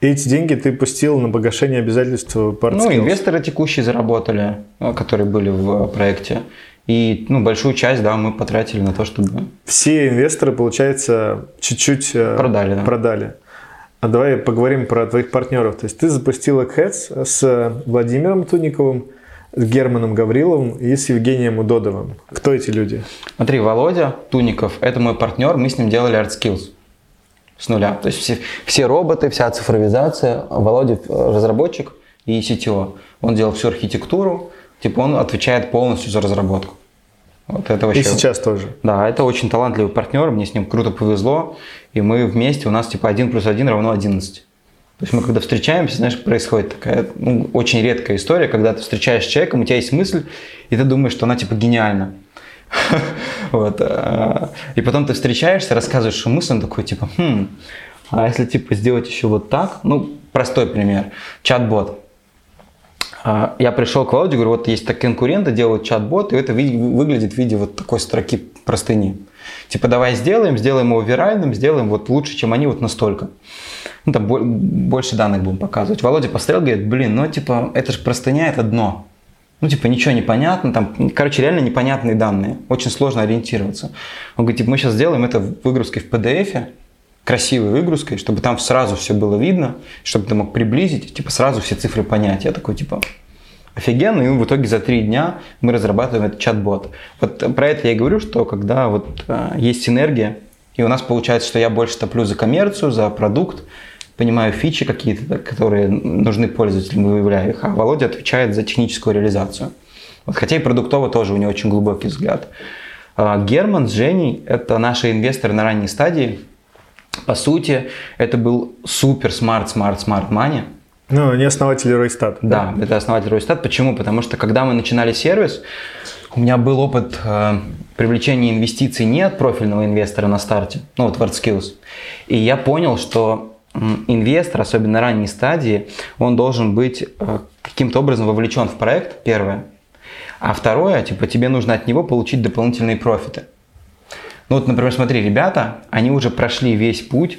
И эти деньги ты пустил на погашение обязательств по Ну, инвесторы текущие заработали, э, которые были в проекте. И ну, большую часть, да, мы потратили на то, чтобы... Все инвесторы, получается, чуть-чуть э, продали. Да. продали. А давай поговорим про твоих партнеров. То есть ты запустил Eggheads с Владимиром Туниковым, с Германом Гавриловым и с Евгением Удодовым. Кто эти люди? Смотри, Володя Туников – это мой партнер, мы с ним делали ArtSkills с нуля. То есть все, все роботы, вся цифровизация. Володя разработчик и CTO. Он делал всю архитектуру, типа он отвечает полностью за разработку. Вот это вообще... И сейчас тоже. Да, это очень талантливый партнер, мне с ним круто повезло, и мы вместе, у нас типа 1 плюс 1 равно 11. То есть мы когда встречаемся, знаешь, происходит такая ну, очень редкая история, когда ты встречаешь человека, у тебя есть мысль, и ты думаешь, что она типа гениальна. вот. Э, и потом ты встречаешься, рассказываешь мысль, он такой типа, хм, а если типа сделать еще вот так, ну, простой пример, чат-бот. А, я пришел к Володе, говорю, вот есть так конкуренты, делают чат-бот, и это выглядит в виде вот такой строки простыни. Типа, давай сделаем, сделаем его виральным, сделаем вот лучше, чем они, вот настолько. Ну, там больше данных будем показывать. Володя посмотрел, говорит, блин, ну, типа, это же простыня, это дно. Ну, типа, ничего не понятно, там, короче, реально непонятные данные, очень сложно ориентироваться. Он говорит, типа, мы сейчас сделаем это выгрузкой в PDF, красивой выгрузкой, чтобы там сразу все было видно, чтобы ты мог приблизить, типа, сразу все цифры понять. Я такой, типа, офигенно, и в итоге за три дня мы разрабатываем этот чат-бот. Вот про это я и говорю, что когда вот э, есть синергия, и у нас получается, что я больше топлю за коммерцию, за продукт, понимаю фичи какие-то, которые нужны пользователям, выявляю их, а Володя отвечает за техническую реализацию. Вот, хотя и продуктово тоже у него очень глубокий взгляд. А Герман с Женей – это наши инвесторы на ранней стадии. По сути, это был супер smart, smart, smart money. Ну, они основатели Roistat. Да, да, это основатель Roistat. Почему? Потому что когда мы начинали сервис, у меня был опыт э, привлечения инвестиций не от профильного инвестора на старте, ну вот WordSkills. И я понял, что инвестор, особенно на ранней стадии, он должен быть э, каким-то образом вовлечен в проект, первое. А второе, типа, тебе нужно от него получить дополнительные профиты. Ну вот, например, смотри, ребята, они уже прошли весь путь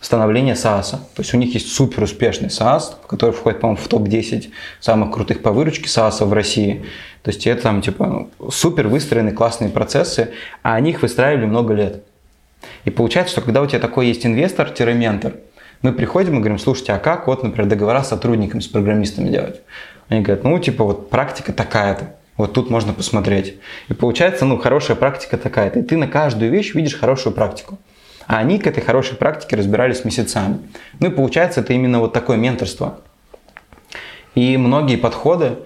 становления SaaS. То есть у них есть супер успешный SaaS, который входит, по-моему, в топ-10 самых крутых по выручке SaaS в России. То есть это там типа ну, супер выстроенные классные процессы, а они их выстраивали много лет. И получается, что когда у тебя такой есть инвестор-ментор, мы приходим и говорим, слушайте, а как вот, например, договора с сотрудниками, с программистами делать? Они говорят, ну, типа, вот практика такая-то. Вот тут можно посмотреть. И получается, ну, хорошая практика такая-то. И ты на каждую вещь видишь хорошую практику. А они к этой хорошей практике разбирались месяцами. Ну и получается, это именно вот такое менторство. И многие подходы,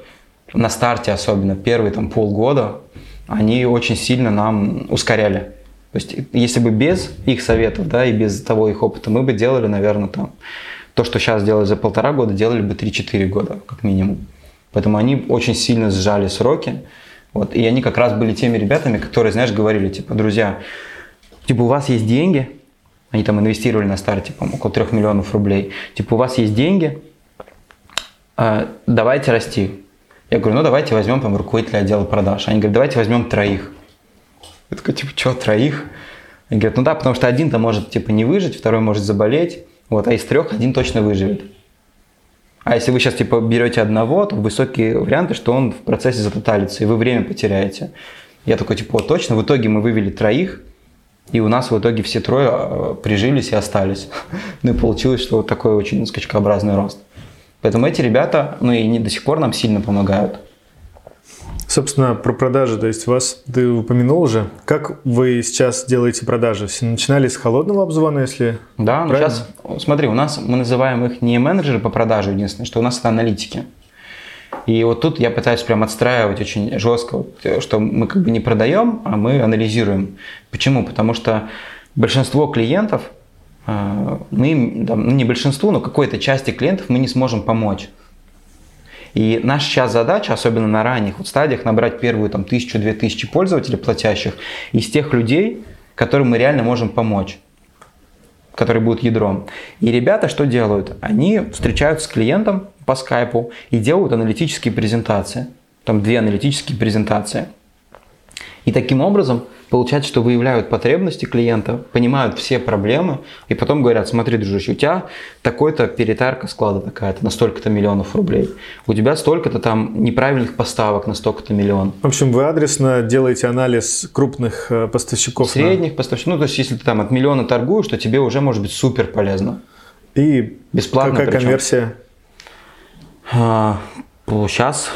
на старте особенно, первые там полгода, они очень сильно нам ускоряли. То есть, если бы без их советов, да, и без того их опыта, мы бы делали, наверное, там, то, что сейчас делают за полтора года, делали бы 3-4 года, как минимум. Поэтому они очень сильно сжали сроки. Вот, и они как раз были теми ребятами, которые, знаешь, говорили, типа, друзья, типа, у вас есть деньги, они там инвестировали на старте, по около 3 миллионов рублей, типа, у вас есть деньги, а, давайте расти. Я говорю, ну давайте возьмем там руководителя отдела продаж. Они говорят, давайте возьмем троих. Я такой, типа, что, троих? Они говорят, ну да, потому что один-то может, типа, не выжить, второй может заболеть, вот, а из трех один точно выживет. А если вы сейчас, типа, берете одного, то высокие варианты, что он в процессе затоталится, и вы время потеряете. Я такой, типа, вот точно, в итоге мы вывели троих, и у нас в итоге все трое а, прижились и остались. ну и получилось, что вот такой очень скачкообразный рост. Поэтому эти ребята, ну и они до сих пор нам сильно помогают. Собственно, про продажи, то есть вас, ты упомянул уже, как вы сейчас делаете продажи? Все начинали с холодного обзвона, если... Да, ну Правильно? сейчас, смотри, у нас, мы называем их не менеджеры по продаже, единственное, что у нас это аналитики. И вот тут я пытаюсь прям отстраивать очень жестко, э, что мы как бы не продаем, а мы анализируем. Почему? Потому что большинство клиентов, э, мы, ну не большинству, но какой-то части клиентов мы не сможем помочь. И наша сейчас задача, особенно на ранних вот стадиях, набрать первую там тысячу-две тысячи пользователей платящих из тех людей, которым мы реально можем помочь которые будут ядром. И ребята что делают? Они встречаются с клиентом по скайпу и делают аналитические презентации. Там две аналитические презентации. И таким образом получается, что выявляют потребности клиента, понимают все проблемы, и потом говорят, смотри, дружище, у тебя такой-то перетарка склада такая-то на столько-то миллионов рублей, у тебя столько-то там неправильных поставок на столько-то миллион. В общем, вы адресно делаете анализ крупных э, поставщиков. на- Средних поставщиков, ну то есть если ты там от миллиона торгуешь, то тебе уже может быть супер полезно. И Бесплатно какая причем. конверсия? сейчас.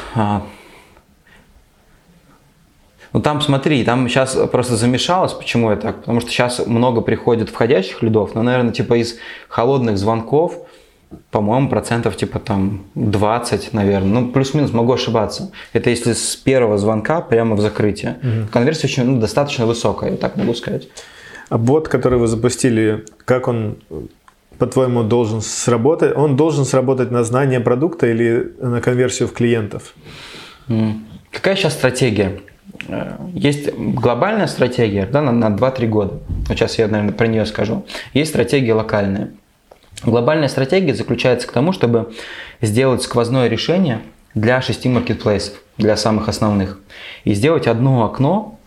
Ну там смотри, там сейчас просто замешалось, почему я так? Потому что сейчас много приходит входящих лидов, но, наверное, типа из холодных звонков, по-моему, процентов типа там 20, наверное, ну плюс-минус, могу ошибаться. Это если с первого звонка прямо в закрытие. Конверсия очень, ну, достаточно высокая, я так могу сказать. А бот, который вы запустили, как он, по-твоему, должен сработать? Он должен сработать на знание продукта или на конверсию в клиентов? Какая сейчас стратегия? Э, Есть глобальная стратегия да, на, на 2-3 года. Вот сейчас я, наверное, про нее скажу. Есть стратегия локальная. Глобальная стратегия заключается к тому, чтобы сделать сквозное решение для шести маркетплейсов, для самых основных. И сделать одно окно,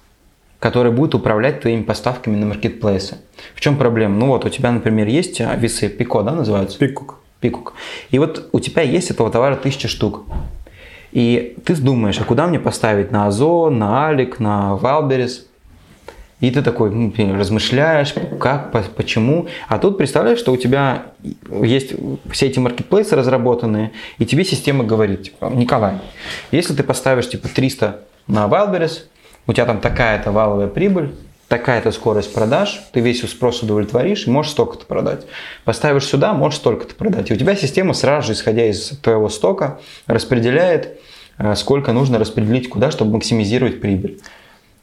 которое будет управлять твоими поставками на маркетплейсы. В чем проблема? Ну вот у тебя, например, есть а, весы Пико, да, называются? Picooc. Picooc. И вот у тебя есть этого товара тысяча штук. И ты думаешь, а куда мне поставить? На Озон, на Алик, на Wildberries? И ты такой ну, размышляешь, как, по- почему. А тут представляешь, что у тебя есть все эти маркетплейсы разработанные, и тебе система говорит, типа, Николай, если ты поставишь типа 300 на Wildberries, у тебя там такая-то валовая прибыль, такая-то скорость продаж, ты весь спрос удовлетворишь и можешь столько-то продать. Поставишь сюда, можешь столько-то продать. И у тебя система сразу же, исходя из твоего стока, распределяет, э, сколько нужно распределить куда, чтобы максимизировать прибыль.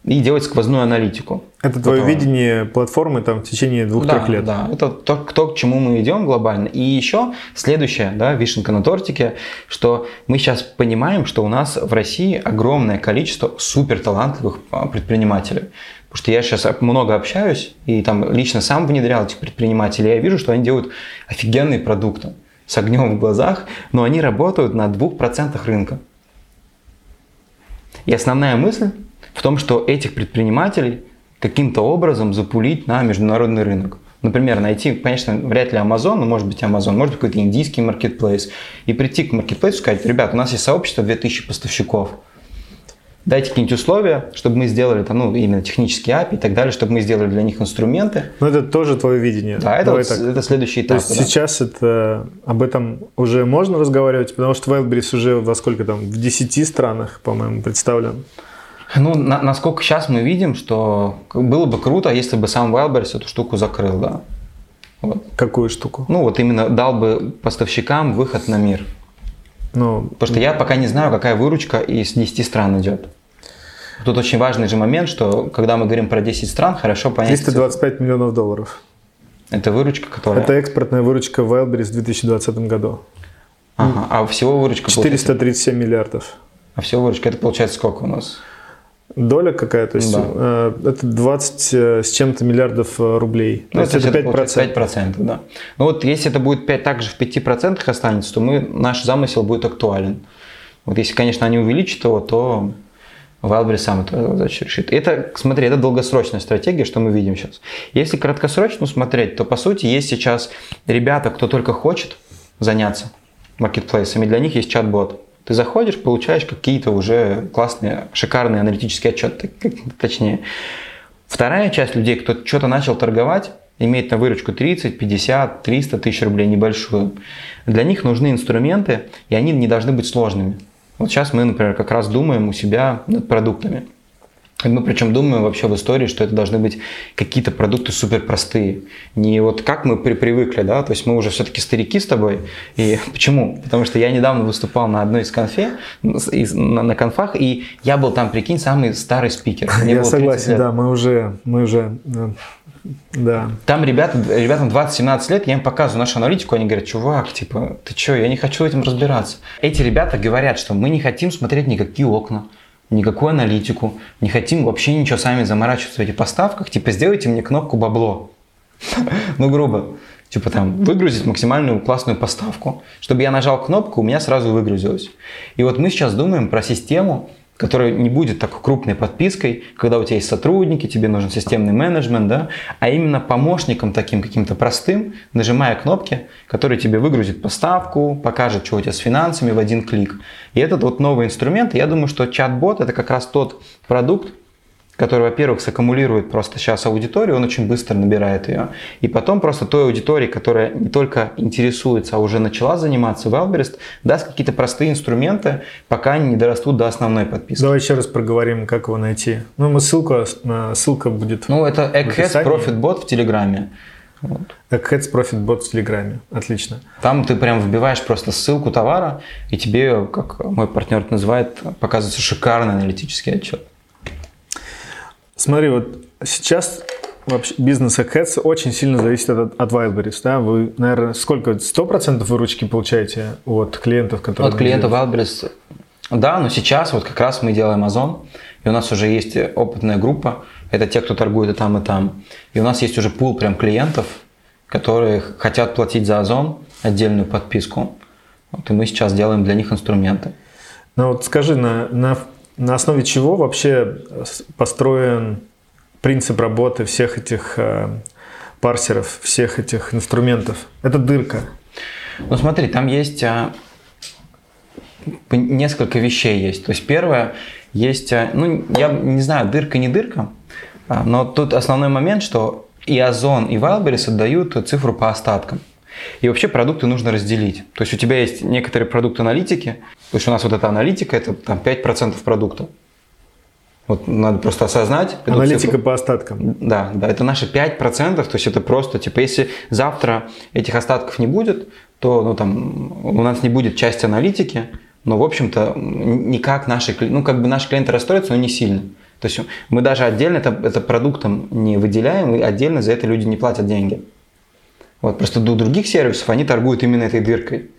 И делать сквозную аналитику. Это твое Готово. видение платформы там, в течение двух-трех Да, лет. да, это то, то, к чему мы идем глобально. И еще следующее, да, вишенка на тортике, что мы сейчас понимаем, что у нас в России огромное количество супер талантливых а, предпринимателей. Потому что я сейчас много общаюсь и там лично сам внедрял этих предпринимателей, я вижу, что они делают офигенные продукты с огнем в глазах, но они работают на 2% рынка. И основная мысль в том, что этих предпринимателей каким-то образом запулить на международный рынок. Например, найти, конечно, вряд ли Amazon, но может быть Amazon, может быть какой-то индийский маркетплейс, и прийти к маркетплейсу и сказать, ребят, у нас есть сообщество 2000 поставщиков, дайте какие-нибудь условия, чтобы мы сделали там, ну, именно технические API и так далее, чтобы мы сделали для них инструменты. Но это тоже твое видение. Да, это, вот это следующий То этап. есть да. сейчас это, об этом уже можно разговаривать, потому что Wildberries уже во сколько там, в 10 странах, по-моему, представлен. Ну, на- насколько сейчас мы видим, что было бы круто, если бы сам Wildberries эту штуку закрыл, да. Вот. Какую штуку? Ну, вот именно дал бы поставщикам выход на мир. Ну, Потому что я пока не знаю, какая выручка из 10 стран идет. Тут очень важный же момент, что когда мы говорим про 10 стран, хорошо понять, 325 миллионов долларов. это выручка, которая... Это экспортная выручка Wildberries в 2020 году. Ага, а всего выручка получается- 437 миллиардов. А всего выручка, это получается сколько у нас? Доля какая? То есть Да. э, это 20 э, с чем-то миллиардов э, рублей. То Ну, есть это, это где-то получается 5%. 5%, да. Ну вот если это будет 5, также в 5% останется, то мы, наш замысел будет актуален. Вот если, конечно, они увеличат его, то Wildberries сам эту задачу решит. Это, смотри, это долгосрочная стратегия, что мы видим сейчас. Если краткосрочно смотреть, то по сути есть сейчас ребята, кто только хочет заняться маркетплейсами, для них есть чат-бот. Ты заходишь, получаешь какие-то уже классные, шикарные аналитические отчеты, точнее. Вторая часть людей, кто что-то начал торговать, имеет на выручку 30, 50, 300 тысяч рублей небольшую. Для них нужны инструменты, и они не должны быть сложными. Вот сейчас мы, например, как раз думаем у себя над продуктами. Мы причем думаем вообще в истории, что это должны быть какие-то продукты супер простые. Не вот как мы при привыкли, да, то есть мы уже все-таки старики с тобой. И почему? Потому что я недавно выступал на одной из конфе, из, на, на конфах, и я был там, прикинь, самый старый спикер. Мне я согласен, да, мы уже, мы уже да. Там ребята, ребятам 20-17 лет, я им показываю нашу аналитику, они говорят, чувак, типа, ты что, я не хочу этим разбираться. Эти ребята говорят, что мы не хотим смотреть никакие окна, никакую аналитику, не хотим вообще ничего сами заморачиваться в этих поставках, типа, сделайте мне кнопку бабло. Ну, грубо. Типа там выгрузить максимальную классную поставку. Чтобы я нажал кнопку, у меня сразу выгрузилось. И вот мы сейчас думаем про систему, которая не будет такой крупной подпиской, когда у тебя есть сотрудники, тебе нужен системный менеджмент, да, а именно помощником таким каким-то простым, нажимая кнопки, который тебе выгрузит поставку, покажет, что у тебя с финансами в один клик. И этот вот новый инструмент, я думаю, что чат-бот это как раз тот продукт, который, во-первых, саккумулирует просто сейчас аудиторию, он очень быстро набирает ее. И потом просто той аудитории, которая не только интересуется, а уже начала заниматься Wildberries, даст какие-то простые инструменты, пока они не дорастут до основной подписки. Давай еще раз проговорим, как его найти. Ну, мы ссылку, ссылка будет Ну, это Eggheads Profit Bot в Телеграме. Вот. Eggheads Profit Bot в Телеграме. Отлично. Там ты прям вбиваешь просто ссылку товара, и тебе, как мой партнер называет, показывается шикарный аналитический отчет. Смотри, вот сейчас вообще бизнес Ads очень сильно зависит от, от Wildberries, да? Вы, наверное, сколько, 100% выручки получаете от клиентов, которые... От клиентов Wildberries, да, но сейчас вот как раз мы делаем Озон, и у нас уже есть опытная группа, это те, кто торгует и там, и там. И у нас есть уже пул прям клиентов, которые хотят платить за Озон отдельную подписку. Вот, и мы сейчас делаем для них инструменты. Ну вот скажи, на, на на основе чего вообще построен принцип работы всех этих э, парсеров, всех этих инструментов? Это дырка. Ну смотри, там есть а, несколько вещей есть. То есть первое, есть, ну я не знаю, дырка не дырка, но тут основной момент, что и Озон, и Wildberries отдают цифру по остаткам. И вообще продукты нужно разделить. То есть у тебя есть некоторые продукты аналитики, то есть у нас вот эта аналитика, это там 5% продукта. Вот надо просто осознать. Аналитика цифру. по остаткам. Да, да, это наши 5%, то есть это просто, типа, если завтра этих остатков не будет, то ну, там, у нас не будет части аналитики, но, в общем-то, никак наши, ну, как бы наши клиенты расстроятся, но не сильно. То есть мы даже отдельно это, это продуктом не выделяем, и отдельно за это люди не платят деньги. Вот, просто до других сервисов они торгуют именно этой дыркой.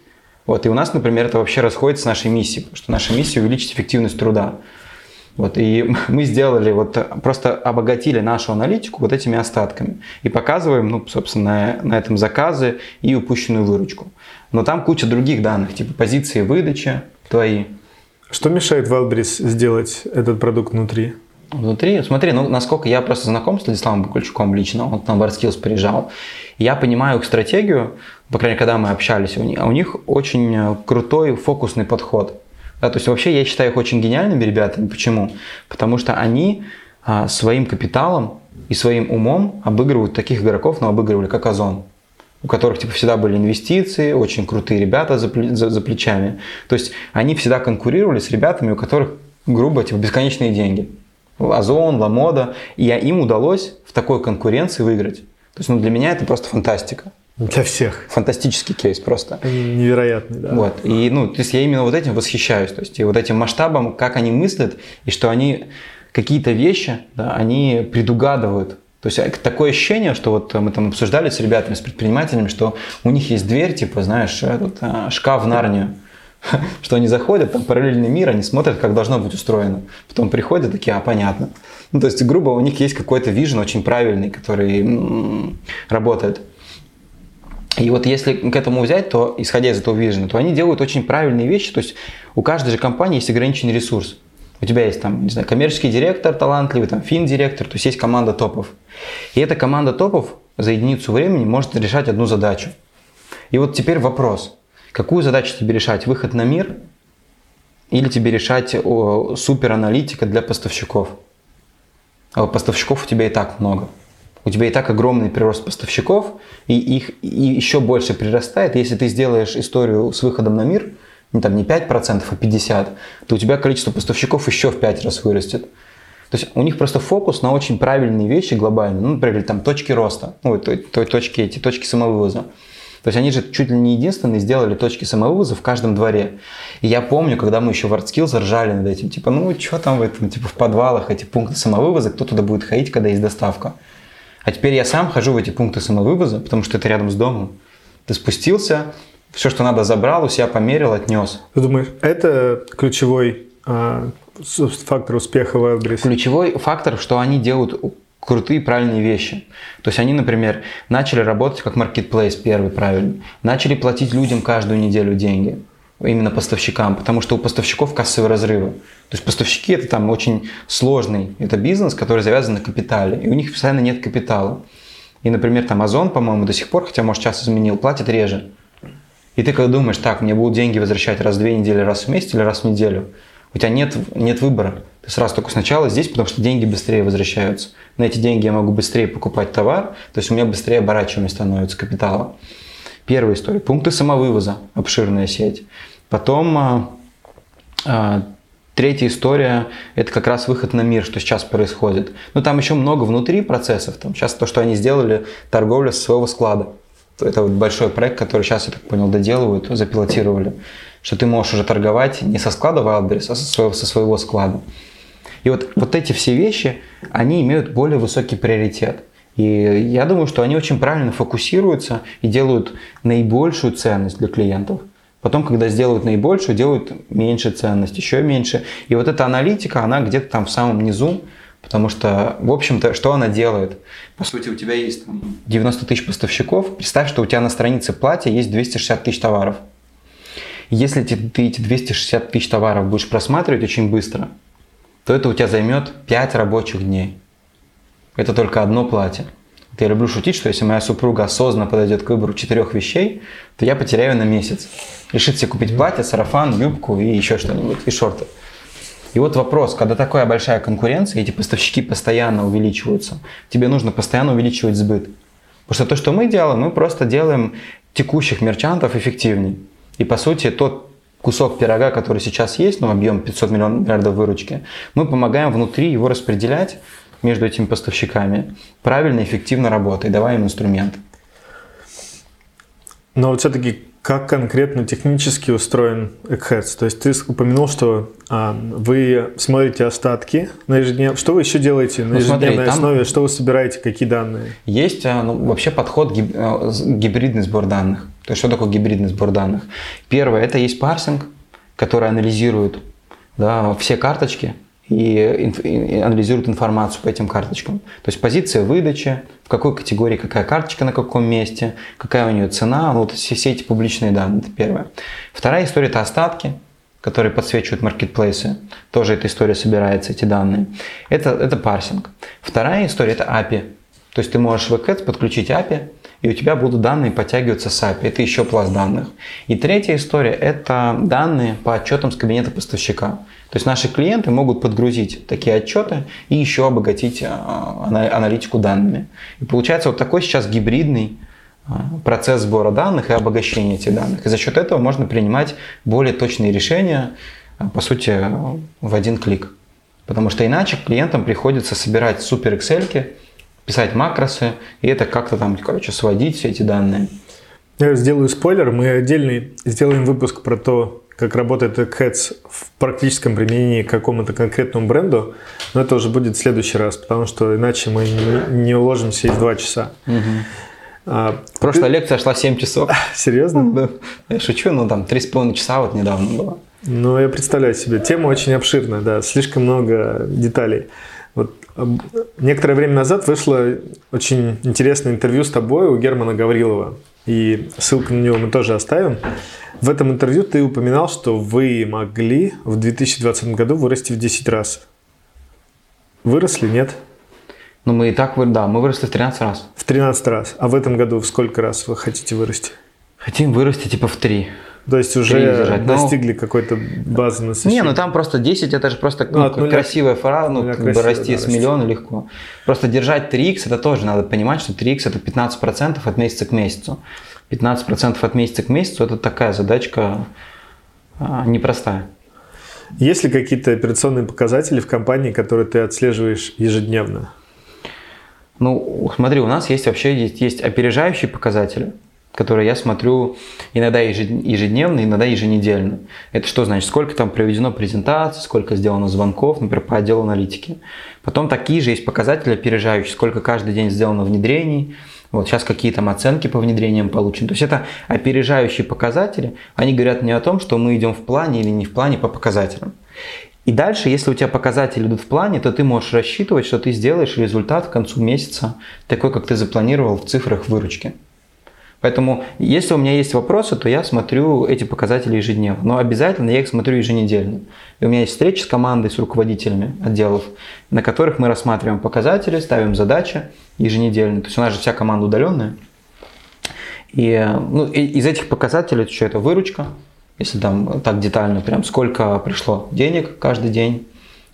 Вот, и у нас, например, это вообще расходится с нашей миссией, потому что наша миссия увеличить эффективность труда. Вот, и мы сделали, вот, просто обогатили нашу аналитику вот этими остатками. И показываем, ну, собственно, на, этом заказы и упущенную выручку. Но там куча других данных, типа позиции выдачи твои. Что мешает Wildberries сделать этот продукт внутри? Внутри, смотри, ну, насколько я просто знаком с Владиславом Бакульчуком лично, он на WordSkills приезжал, я понимаю их стратегию, по крайней мере, когда мы общались, у них, у них очень э, крутой фокусный подход. Да, то есть вообще я считаю их очень гениальными ребятами. Почему? Потому что они а, своим капиталом и своим умом обыгрывают таких игроков, но обыгрывали как Озон у которых типа всегда были инвестиции, очень крутые ребята за, за, за плечами. То есть они всегда конкурировали с ребятами, у которых, грубо, типа бесконечные деньги. Озон, Ламода. И им удалось в такой конкуренции выиграть. То есть ну, для меня это просто фантастика. Для всех. Фантастический кейс просто. Невероятный, да. Вот. И, ну, то есть я именно вот этим восхищаюсь. То есть и вот этим масштабом, как они мыслят, и что они какие-то вещи, да, они предугадывают. То есть э, такое ощущение, что вот мы там обсуждали с ребятами, с предпринимателями, что у них есть дверь, типа, знаешь, этот, а, шкаф в Нарнию. Что они заходят, там параллельный мир, они смотрят, как должно быть устроено. Потом приходят такие, а, понятно. Ну, то есть, грубо, у них есть какой-то вижен очень правильный, который работает. И вот если к этому взять, то исходя из этого вижена, то они делают очень правильные вещи. То есть у каждой же компании есть ограниченный ресурс. У тебя есть там, не знаю, коммерческий директор талантливый, там фин-директор, то есть есть команда топов. И эта команда топов за единицу времени может решать одну задачу. И вот теперь вопрос. Какую задачу тебе решать? Выход на мир или тебе решать о, супераналитика для поставщиков? А поставщиков у тебя и так много. У тебя и так огромный прирост поставщиков, и их и еще больше прирастает. Если ты сделаешь историю с выходом на мир, ну, там не 5%, а 50%, то у тебя количество поставщиков еще в 5 раз вырастет. То есть у них просто фокус на очень правильные вещи глобальные, ну, например, там точки роста, ну, той, той точки, эти точки самовывоза. То есть они же чуть ли не единственные сделали точки самовывоза в каждом дворе. И я помню, когда мы еще в ArtSkills ржали над этим, типа, ну, что там в этом, типа, в подвалах эти пункты самовывоза, кто туда будет ходить, когда есть доставка. А теперь я сам хожу в эти пункты самовывоза, потому что это рядом с домом. Ты спустился, все, что надо, забрал, у себя померил, отнес. Ты думаешь, это ключевой а, фактор успеха Wildberries? Ключевой фактор, что они делают крутые правильные вещи. То есть они, например, начали работать как marketplace первый правильный, начали платить людям каждую неделю деньги, именно поставщикам, потому что у поставщиков кассовые разрывы. То есть поставщики это там очень сложный, это бизнес, который завязан на капитале, и у них постоянно нет капитала. И, например, там Озон, по-моему, до сих пор, хотя, может, сейчас изменил, платит реже. И ты когда думаешь, так, мне будут деньги возвращать раз в две недели, раз в месяц или раз в неделю, у тебя нет, нет выбора. Ты сразу только сначала здесь, потому что деньги быстрее возвращаются. На эти деньги я могу быстрее покупать товар, то есть у меня быстрее оборачиваемость становится капитала. Первая история. Пункты самовывоза. Обширная сеть. Потом а, а, третья история – это как раз выход на мир, что сейчас происходит. Но там еще много внутри процессов. Там сейчас то, что они сделали, торговля со своего склада. Это вот большой проект, который сейчас, я так понял, доделывают, запилотировали. Что ты можешь уже торговать не со склада Wildberries, а со своего, со своего склада. И вот, вот эти все вещи, они имеют более высокий приоритет. И я думаю, что они очень правильно фокусируются и делают наибольшую ценность для клиентов. Потом, когда сделают наибольшую, делают меньше ценность, еще меньше. И вот эта аналитика, она где-то там в самом низу, потому что, в общем-то, что она делает? По сути, у тебя есть 90 тысяч поставщиков. Представь, что у тебя на странице платья есть 260 тысяч товаров. Если ты, эти 260 тысяч товаров будешь просматривать очень быстро, то это у тебя займет 5 рабочих дней. Это только одно платье. Я люблю шутить, что если моя супруга осознанно подойдет к выбору четырех вещей, то я потеряю на месяц. Решит себе купить платье, сарафан, юбку и еще что-нибудь, и шорты. И вот вопрос, когда такая большая конкуренция, эти поставщики постоянно увеличиваются, тебе нужно постоянно увеличивать сбыт. Потому что то, что мы делаем, мы просто делаем текущих мерчантов эффективнее. И по сути тот кусок пирога, который сейчас есть, ну объем 500 миллионов миллиардов выручки, мы помогаем внутри его распределять между этими поставщиками правильно, эффективно работая, давая им инструмент. Но вот все-таки как конкретно технически устроен Eggheads? То есть ты упомянул, что а, вы смотрите остатки на ежедневном... Что вы еще делаете на ну, ежедневной смотри, основе? Там что вы собираете? Какие данные? Есть а, ну, вообще подход гиб... А, гибридный сбор данных. То есть что такое гибридный сбор данных? Первое, это есть парсинг, который анализирует да, все карточки, и анализирует информацию по этим карточкам. То есть позиция выдачи, в какой категории какая карточка на каком месте, какая у нее цена, вот все, все эти публичные данные, это первое. Вторая история – это остатки, которые подсвечивают маркетплейсы. Тоже эта история собирается, эти данные. Это, это парсинг. Вторая история – это API. То есть ты можешь в Ads подключить API, и у тебя будут данные подтягиваться с API. Это еще пласт данных. И третья история – это данные по отчетам с кабинета поставщика. То есть наши клиенты могут подгрузить такие отчеты и еще обогатить а, аналитику данными. И получается вот такой сейчас гибридный а, процесс сбора данных и обогащения этих данных. И за счет этого можно принимать более точные решения, а, по сути, в один клик. Потому что иначе клиентам приходится собирать супер Excel, писать макросы, и это как-то там, короче, сводить все эти данные. Я сделаю спойлер, мы отдельный сделаем выпуск про то, как работает Heads в практическом применении к какому-то конкретному бренду, но это уже будет в следующий раз, потому что иначе мы не, не уложимся из два часа. Угу. А, Прошлая ты... лекция шла 7 часов. Серьезно? Да. Я шучу, но там 3,5 часа вот недавно было. Ну, я представляю себе. Тема очень обширная, да, слишком много деталей. Некоторое время назад вышло очень интересное интервью с тобой у Германа Гаврилова. И ссылку на него мы тоже оставим. В этом интервью ты упоминал, что вы могли в 2020 году вырасти в 10 раз. Выросли, нет? Ну, мы и так, да, мы выросли в 13 раз. В 13 раз. А в этом году в сколько раз вы хотите вырасти? Хотим вырасти типа в 3. То есть уже ну, достигли ну, какой-то базы насыщения? Не, ну там просто 10, это же просто ну, ну, нуля, красивая фраза, ну, как бы расти да, с миллиона легко. Просто держать 3х, это тоже надо понимать, что 3х это 15% от месяца к месяцу. 15% от месяца к месяцу – это такая задачка а, непростая. Есть ли какие-то операционные показатели в компании, которые ты отслеживаешь ежедневно? Ну, смотри, у нас есть вообще есть, есть опережающие показатели, которые я смотрю иногда ежедневно, иногда еженедельно. Это что значит? Сколько там проведено презентаций, сколько сделано звонков, например, по отделу аналитики. Потом такие же есть показатели опережающие, сколько каждый день сделано внедрений, вот сейчас какие там оценки по внедрениям получены. То есть это опережающие показатели. Они говорят не о том, что мы идем в плане или не в плане по показателям. И дальше, если у тебя показатели идут в плане, то ты можешь рассчитывать, что ты сделаешь результат к концу месяца такой, как ты запланировал в цифрах выручки. Поэтому, если у меня есть вопросы, то я смотрю эти показатели ежедневно. Но обязательно я их смотрю еженедельно. И у меня есть встречи с командой, с руководителями отделов, на которых мы рассматриваем показатели, ставим задачи еженедельно. То есть у нас же вся команда удаленная. И, ну, из этих показателей что это выручка, если там так детально, прям сколько пришло денег каждый день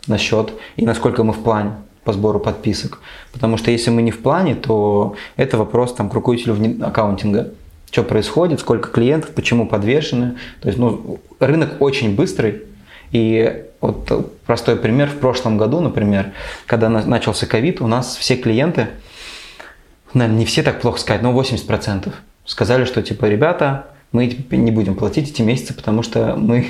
на счет и насколько мы в плане по сбору подписок. Потому что если мы не в плане, то это вопрос там, к руководителю аккаунтинга. Что происходит, сколько клиентов, почему подвешены. То есть ну, рынок очень быстрый. И вот простой пример. В прошлом году, например, когда начался ковид, у нас все клиенты, наверное, не все так плохо сказать, но 80% сказали, что типа, ребята, мы не будем платить эти месяцы, потому что мы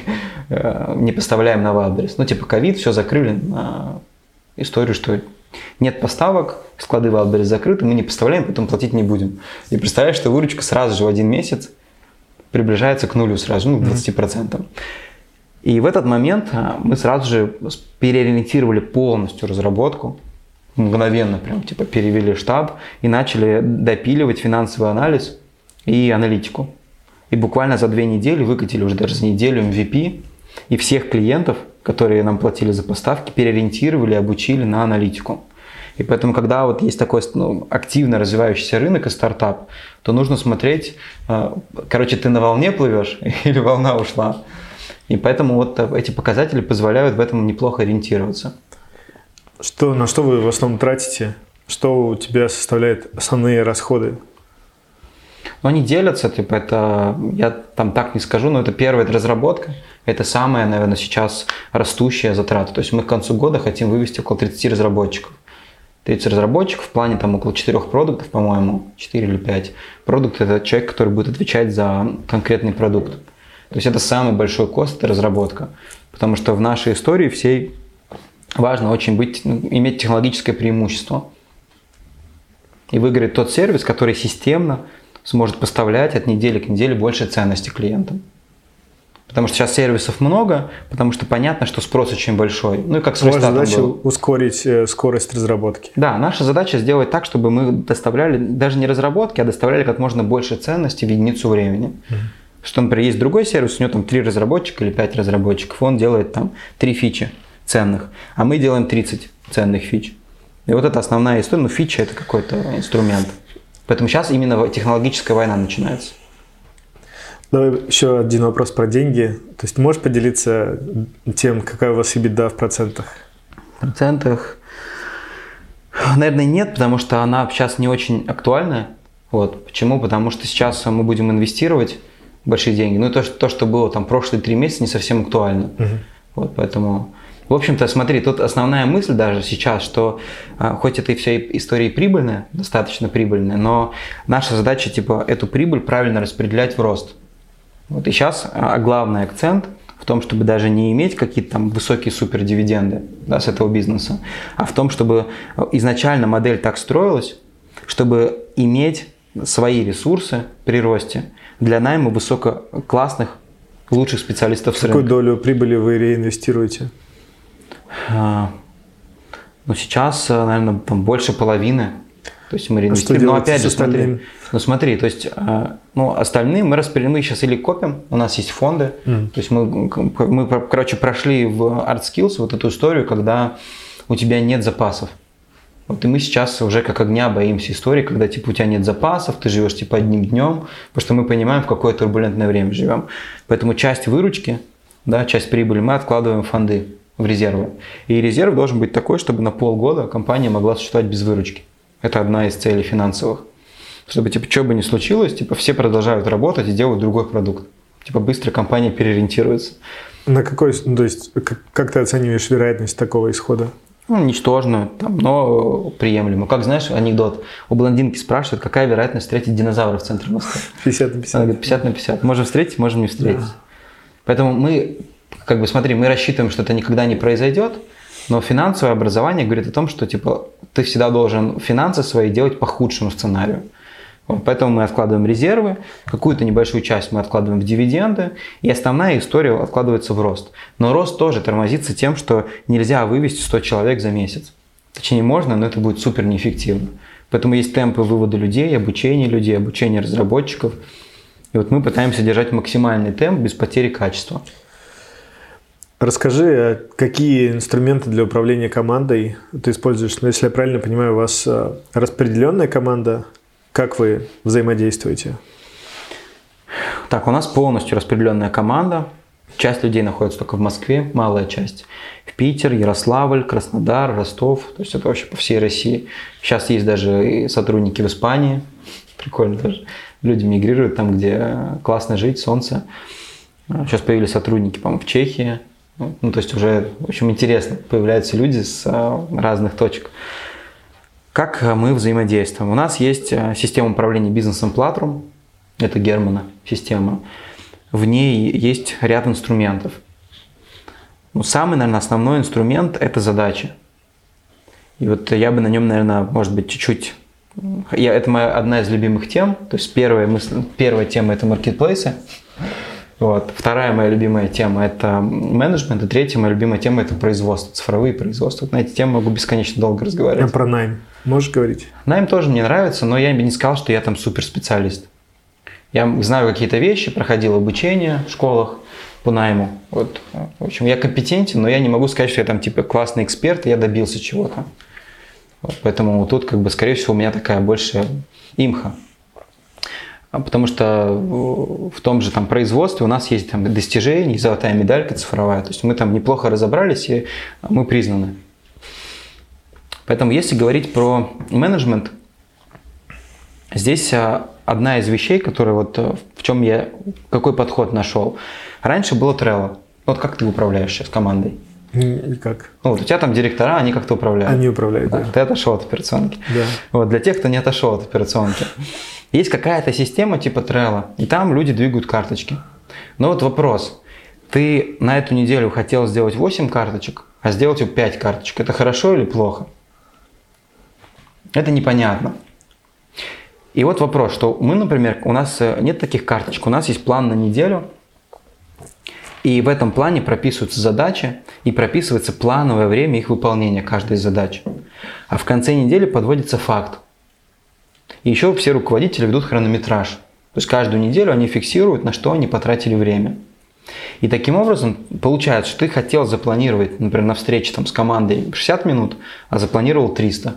э, не поставляем на адрес. Ну, типа, ковид, все закрыли на историю, что нет поставок, склады Wildberries закрыты, мы не поставляем, поэтому платить не будем. И представляешь, что выручка сразу же в один месяц приближается к нулю сразу, ну, к 20%. И в этот момент а, мы сразу же переориентировали полностью разработку, мгновенно прям типа перевели штаб и начали допиливать финансовый анализ и аналитику. И буквально за две недели выкатили уже даже за неделю MVP, и всех клиентов – которые нам платили за поставки, переориентировали, обучили на аналитику. И поэтому, когда вот есть такой ну, активно развивающийся рынок и стартап, то нужно смотреть, э, короче, ты на волне плывешь или волна ушла. И поэтому вот эти показатели позволяют в этом неплохо ориентироваться. Что, на что вы в основном тратите? Что у тебя составляет основные расходы? Ну, они делятся, типа, это, я там так не скажу, но это первая разработка, это самая, наверное, сейчас растущая затрата. То есть мы к концу года хотим вывести около 30 разработчиков. 30 разработчиков в плане там около 4 продуктов, по-моему, 4 или 5. Продукт – это человек, который будет отвечать за конкретный продукт. То есть это самый большой кост – это разработка. Потому что в нашей истории всей важно очень быть, ну, иметь технологическое преимущество. И выиграть тот сервис, который системно сможет поставлять от недели к неделе больше ценности клиентам. Потому что сейчас сервисов много, потому что понятно, что спрос очень большой. Ну и как с Ваша задача был. ускорить э, скорость разработки. Да, наша задача сделать так, чтобы мы доставляли даже не разработки, а доставляли как можно больше ценности в единицу времени. Угу. Что, например, есть другой сервис, у него там три разработчика или пять разработчиков, он делает там три фичи ценных, а мы делаем 30 ценных фич. И вот это основная история, ну фича это какой-то инструмент. Поэтому сейчас именно технологическая война начинается. Давай еще один вопрос про деньги. То есть можешь поделиться тем, какая у вас EBITDA в процентах? В процентах, наверное, нет, потому что она сейчас не очень актуальная. Вот. Почему? Потому что сейчас мы будем инвестировать большие деньги. Ну, то, что, то, что было там прошлые три месяца, не совсем актуально. Угу. Вот, поэтому... В общем-то, смотри, тут основная мысль даже сейчас, что а, хоть это и вся история прибыльная, достаточно прибыльная, но наша задача, типа, эту прибыль правильно распределять в рост. Вот и сейчас а, главный акцент в том, чтобы даже не иметь какие-то там высокие супердивиденды да, с этого бизнеса, а в том, чтобы изначально модель так строилась, чтобы иметь свои ресурсы при росте для найма высококлассных, лучших специалистов с рынка. Какую долю прибыли вы реинвестируете? А, ну, сейчас, наверное, там больше половины то есть мы реинвестируем. А Но опять же, смотри, ну смотри, то есть, а, ну, остальные мы распределим, мы сейчас или копим, у нас есть фонды, mm. то есть мы, мы, короче, прошли в Art Skills вот эту историю, когда у тебя нет запасов. Вот и мы сейчас уже как огня боимся истории, когда типа у тебя нет запасов, ты живешь типа одним днем, потому что мы понимаем, в какое турбулентное время живем. Поэтому часть выручки, да, часть прибыли мы откладываем в фонды, в резервы. И резерв должен быть такой, чтобы на полгода компания могла существовать без выручки. Это одна из целей финансовых. Чтобы, типа, что бы ни случилось, типа, все продолжают работать и делают другой продукт. типа быстро компания переориентируется. На какой, ну, то есть, как, как ты оцениваешь вероятность такого исхода? Ну, ничтожную, там, но приемлемую. Как знаешь, анекдот. У блондинки спрашивают, какая вероятность встретить динозавра в центре Москвы. 50 на 50. Она говорит, 50 на 50. Можем встретить, можем не встретить. Да. Поэтому мы, как бы, смотри, мы рассчитываем, что это никогда не произойдет, но финансовое образование говорит о том, что, типа, ты всегда должен финансы свои делать по худшему сценарию. Поэтому мы откладываем резервы, какую-то небольшую часть мы откладываем в дивиденды, и основная история откладывается в рост. Но рост тоже тормозится тем, что нельзя вывести 100 человек за месяц. Точнее, можно, но это будет супер неэффективно. Поэтому есть темпы вывода людей, обучения людей, обучения разработчиков. И вот мы пытаемся держать максимальный темп без потери качества. Расскажи, а какие инструменты для управления командой ты используешь? Ну, если я правильно понимаю, у вас а, распределенная команда, как вы взаимодействуете? Так, у нас полностью распределенная команда. Часть людей находится только в Москве, малая часть. В Питер, Ярославль, Краснодар, Ростов. То есть это вообще по всей России. Сейчас есть даже и сотрудники в Испании. Прикольно даже. Люди мигрируют там, где классно жить, солнце. Сейчас появились сотрудники, по-моему, в Чехии. Ну, то есть уже, в общем, интересно. Появляются люди с а, разных точек. Как э, мы взаимодействуем? У нас есть э, система управления бизнесом Platrum, это Германа система. В ней есть ряд инструментов. Ну, самый, наверное, основной инструмент – это задача. И вот я бы на нем, наверное, может быть, чуть-чуть... Я, это моя одна из любимых тем. То есть первая, мысль, первая тема – это маркетплейсы. Вот. Вторая моя любимая тема – это менеджмент, и третья моя любимая тема – это производство, цифровые производства. Вот на эти темы могу бесконечно долго разговаривать. А про найм? Можешь говорить? Найм тоже мне нравится, но я бы не сказал, что я там суперспециалист. Я знаю какие-то вещи, проходил обучение в школах по найму. Вот. В общем, я компетентен, но я не могу сказать, что я там типа классный эксперт, и я добился чего-то. Вот. Поэтому тут, как бы, скорее всего, у меня такая больше имха. А потому что в том же там производстве у нас есть там достижения, золотая медалька цифровая. То есть мы там неплохо разобрались, и мы признаны. Поэтому если говорить про менеджмент, здесь а, одна из вещей, которая вот э, в чем я, какой подход нашел. Раньше было Trello. Вот как ты управляешь сейчас командой? Никак. Ну, вот у тебя там директора, они как-то управляют. Они управляют, да. да. Ты отошел от операционки. Да. Вот, для тех, кто не отошел от операционки. Есть какая-то система типа Trello, и там люди двигают карточки. Но вот вопрос. Ты на эту неделю хотел сделать 8 карточек, а сделать 5 карточек. Это хорошо или плохо? Это непонятно. И вот вопрос, что мы, например, у нас э, нет таких карточек, у нас есть план на неделю, и в этом плане прописываются задачи и прописывается плановое время их выполнения каждой задачи. А в конце недели подводится факт. И еще все руководители ведут хронометраж. То есть каждую неделю они фиксируют, на что они потратили время. И таким образом получается, что ты хотел запланировать, например, на встрече там, с командой 60 минут, а запланировал 300.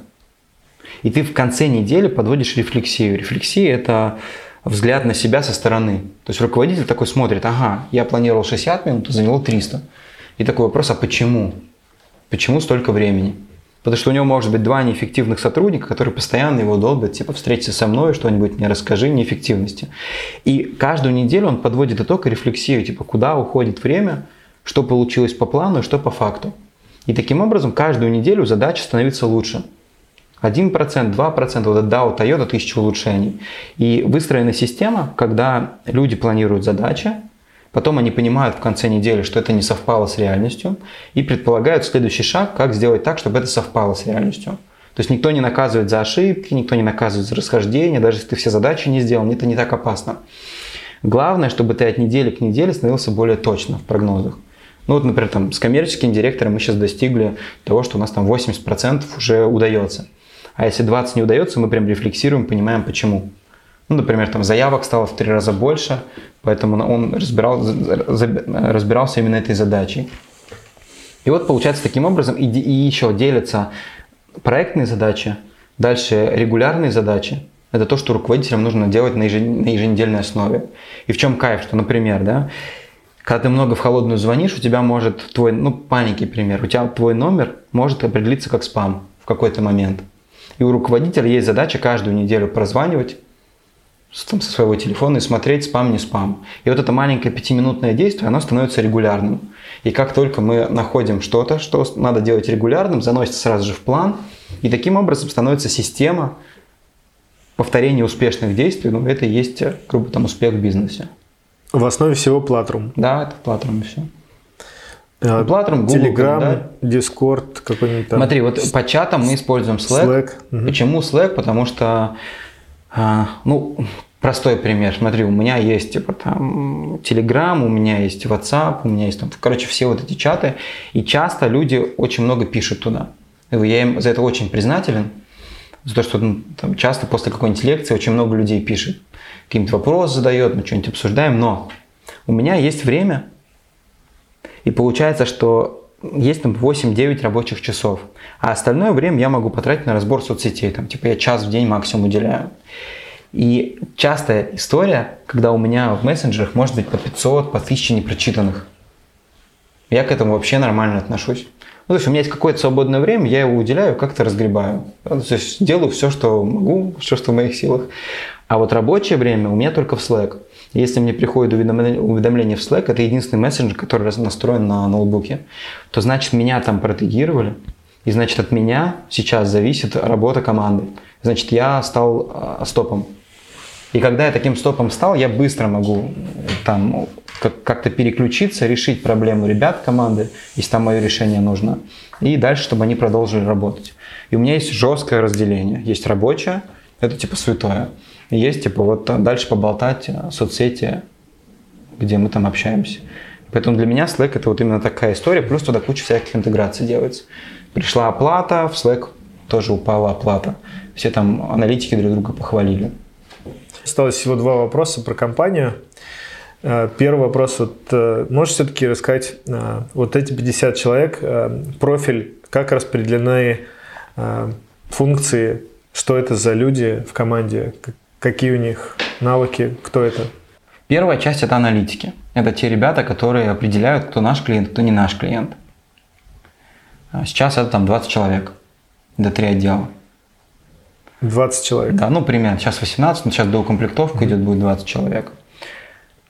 И ты в конце недели подводишь рефлексию. Рефлексия – это взгляд на себя со стороны. То есть руководитель такой смотрит, ага, я планировал 60 минут, а заняло 300. И такой вопрос, а почему? Почему столько времени? Потому что у него может быть два неэффективных сотрудника, которые постоянно его долбят, типа, встреться со мной, что-нибудь мне расскажи, неэффективности. И каждую неделю он подводит итог и рефлексию, типа, куда уходит время, что получилось по плану и что по факту. И таким образом каждую неделю задача становится лучше. 1%, 2%, вот это DAO Toyota, тысяча улучшений. И выстроена система, когда люди планируют задачи, потом они понимают в конце недели, что это не совпало с реальностью, и предполагают следующий шаг, как сделать так, чтобы это совпало с реальностью. То есть никто не наказывает за ошибки, никто не наказывает за расхождение, даже если ты все задачи не сделал, это не так опасно. Главное, чтобы ты от недели к неделе становился более точно в прогнозах. Ну вот, например, там, с коммерческим директором мы сейчас достигли того, что у нас там 80% уже удается. А если 20 не удается, мы прям рефлексируем, понимаем почему. Ну, например, там заявок стало в три раза больше, поэтому он разбирал, разбирался именно этой задачей. И вот получается таким образом и, и еще делятся проектные задачи, дальше регулярные задачи. Это то, что руководителям нужно делать на, на еженедельной основе. И в чем кайф, что, например, да, когда ты много в холодную звонишь, у тебя может твой, ну, паники пример, у тебя твой номер может определиться как спам в какой-то момент. И у руководителя есть задача каждую неделю прозванивать там, со своего телефона и смотреть спам, не спам. И вот это маленькое пятиминутное действие, оно становится регулярным. И как только мы находим что-то, что надо делать регулярным, заносится сразу же в план, и таким образом становится система повторения успешных действий, ну, это и есть, грубо там, успех в бизнесе. В основе всего Plattrum. Да, это Plattrum и все. А, Plattrum, Google Telegram, календарь. Discord какой-нибудь там. Смотри, вот по чатам мы используем Slack. Slack, мгм. Почему Slack? Потому что, а, ну, простой пример. Смотри, у меня есть типа там Telegram, у меня есть WhatsApp, у меня есть там, короче, все вот эти чаты. И часто люди очень много пишут туда. Я им за это очень признателен. За то, что ну, там, часто после какой-нибудь лекции очень много людей пишет. Какие-нибудь вопросы задает, мы что-нибудь обсуждаем. Но у меня есть время, и получается, что есть там 8-9 рабочих часов. А остальное время я могу потратить на разбор соцсетей. Там, типа я час в день максимум уделяю. И частая история, когда у меня в мессенджерах может быть по 500, по 1000 непрочитанных. Я к этому вообще нормально отношусь. Ну, то есть у меня есть какое-то свободное время, я его уделяю, как-то разгребаю. Ну, То есть делаю все, что могу, все, что в моих силах. А вот рабочее время у меня только в Slack. Если мне приходит уведомление, в Slack, это единственный мессенджер, который настроен на ноутбуке, то значит меня там протегировали, и значит от меня сейчас зависит работа команды. Значит, я стал а, стопом. И когда я таким стопом стал, я быстро могу там как- как-то переключиться, решить проблему ребят команды, если там мое решение нужно, и дальше, чтобы они продолжили работать. И у меня есть жесткое разделение. Есть рабочее, это типа святое. И есть типа вот дальше поболтать а, соцсети, где мы там общаемся. Поэтому для меня Slack это вот именно такая история, плюс туда куча всяких интеграций делается. Пришла оплата, в Slack тоже упала оплата. Все там аналитики друг друга похвалили. Осталось всего два вопроса про компанию. Э, Первый вопрос. Вот, э, можешь все-таки рассказать, э, вот эти 50 человек, профиль, как распределены функции, что это за люди в команде, какие у них навыки, кто это? Первая часть это аналитики. Это те ребята, которые определяют, кто наш клиент, кто не наш клиент. Сейчас это там 20 человек. Это три отдела. 20 человек. Да, ну примерно. Сейчас 18, но сейчас доукомплектовка идет, будет 20 человек.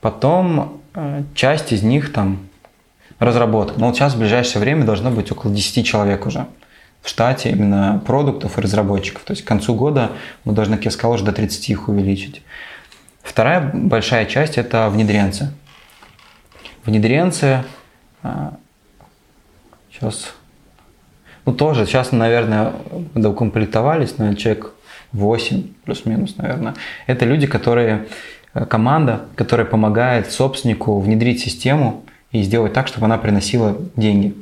Потом э, часть из них там разработка. Но вот сейчас в ближайшее время должно быть около 10 человек уже в штате именно продуктов и разработчиков. То есть к концу года мы должны, как я сказал, уже до 30 их увеличить. Вторая большая часть – это внедренцы. Внедренцы сейчас, ну тоже сейчас, наверное, доукомплектовались, наверное, человек 8 плюс-минус, наверное. Это люди, которые, э, команда, которая помогает собственнику внедрить систему и сделать так, чтобы она приносила деньги.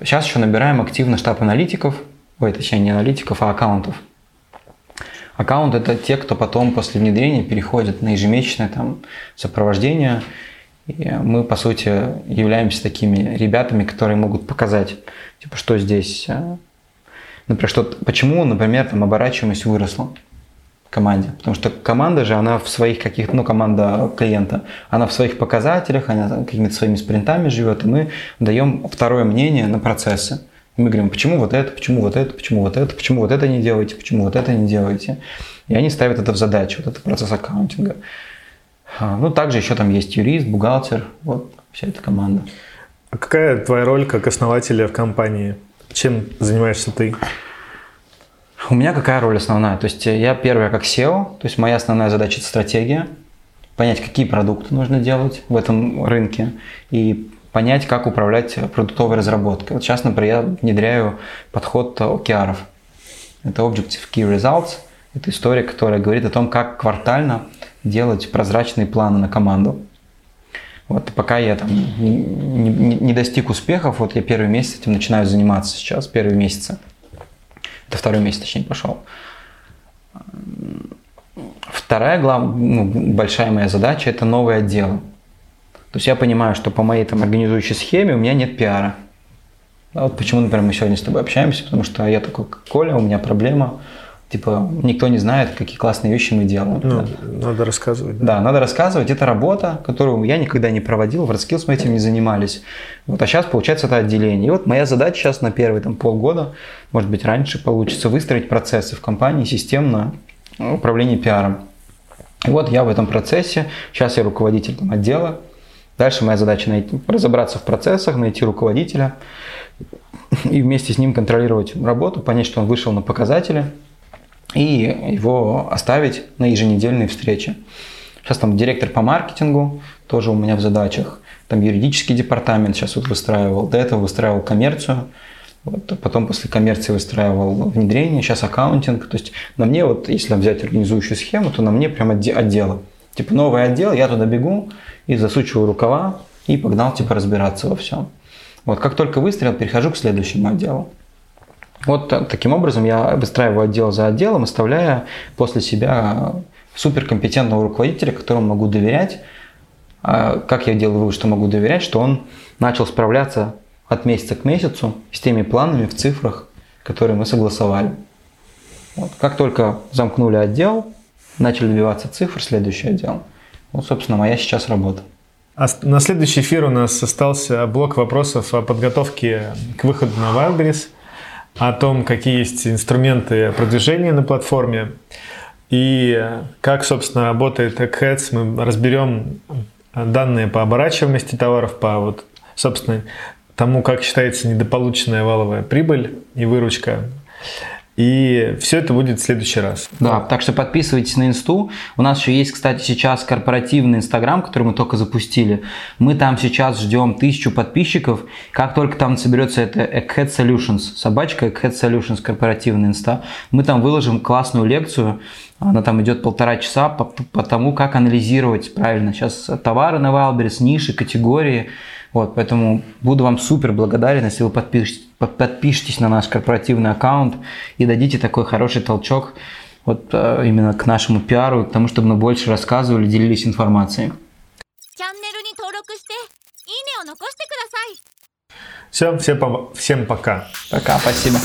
Сейчас еще набираем активно штаб аналитиков, ой, точнее не аналитиков, а аккаунтов. Аккаунт это те, кто потом после внедрения переходит на ежемесячное там, сопровождение. И мы, по сути, являемся такими ребятами, которые могут показать, типа, что здесь, э, например, что, почему, например, там оборачиваемость выросла в команде. Потому что команда же, она в своих каких-то, ну, команда клиента, она в своих показателях, она какими-то своими спринтами живет, и мы даем второе мнение на процессы. И мы говорим, почему вот это, почему вот это, почему вот это, почему вот это не делаете, почему вот это не делаете. И они ставят это в задачу, вот этот процесс аккаунтинга. А, Ну, также еще там есть юрист, бухгалтер, вот вся эта команда. А какая твоя роль как основателя в компании? Чем занимаешься ты? У меня какая роль основная? То есть я первый как SEO, то есть моя основная задача – это стратегия, понять, какие продукты нужно делать в этом рынке и понять, как управлять продуктовой разработкой. Вот сейчас, например, я внедряю подход OKR. Это Objective Key Results. Это история, которая говорит о том, как квартально делать прозрачные планы на команду. Вот пока я там не, не- не достиг успехов, вот я первый месяц этим начинаю заниматься сейчас, первые месяцы. Это второй месяц, точнее, пошел. Вторая глав... ну, большая моя задача – это новые отделы. То есть я понимаю, что по моей там организующей схеме у меня нет пиара. Да, вот почему, например, мы сегодня с тобой общаемся, потому что я такой, Коля, у меня проблема, типа, никто не знает, какие классные вещи мы делаем. Ну, надо рассказывать. да. Да, надо рассказывать. Это работа, которую я никогда не проводил, в WordSkills мы этим не занимались. Вот, а сейчас получается это отделение. И вот моя задача сейчас на первые там, полгода, может быть раньше получится, выстроить процессы в компании системно управление пиаром. И вот я в этом процессе, сейчас я руководитель там, отдела, дальше моя задача найти, разобраться в процессах, найти руководителя и вместе с ним контролировать работу, понять, что он вышел на показатели и его оставить на еженедельные встречи. Сейчас там директор по маркетингу тоже у меня в задачах, там юридический департамент сейчас вот выстраивал, до этого выстраивал коммерцию, вот, а потом после коммерции выстраивал внедрение, сейчас аккаунтинг. То есть на мне, вот если взять организующую схему, то на мне прям отделы. Типа новый отдел, я туда бегу и засучиваю рукава и погнал типа разбираться во всем. Вот как только выстрел, перехожу к следующему отделу. Вот таким образом я выстраиваю отдел за отделом, оставляя после себя суперкомпетентного руководителя, которому могу доверять. А как я делаю вывод, что могу доверять, что он начал справляться от месяца к месяцу с теми планами в цифрах, которые мы согласовали. Вот. Как только замкнули отдел, начали добиваться цифр, следующий отдел. Вот, собственно, моя сейчас работа. А на следующий эфир у нас остался блок вопросов о подготовке к выходу на Wildberries, о том, какие есть инструменты продвижения на платформе и как, собственно, работает Eggheads. Мы разберем данные по оборачиваемости товаров, по вот, собственно, тому, как считается недополученная валовая прибыль и выручка. И все это будет в следующий раз. Да, так что подписывайтесь на инсту. У нас еще есть, кстати, сейчас корпоративный инстаграм, который мы только запустили. Мы там сейчас ждем тысячу подписчиков. Как только там соберется это Egghead Solutions, собачка Egghead Solutions, корпоративный инста, мы там выложим классную лекцию. Она там идет полтора часа по, по тому, как анализировать правильно сейчас товары на Wildberries, ниши, категории, вот, поэтому буду вам супер благодарен, если вы подпишетесь, подпишетесь на наш корпоративный аккаунт и дадите такой хороший толчок вот э, именно к нашему пиару и к тому, чтобы мы больше рассказывали, делились информацией. Все, всем, всем пока. Пока, спасибо.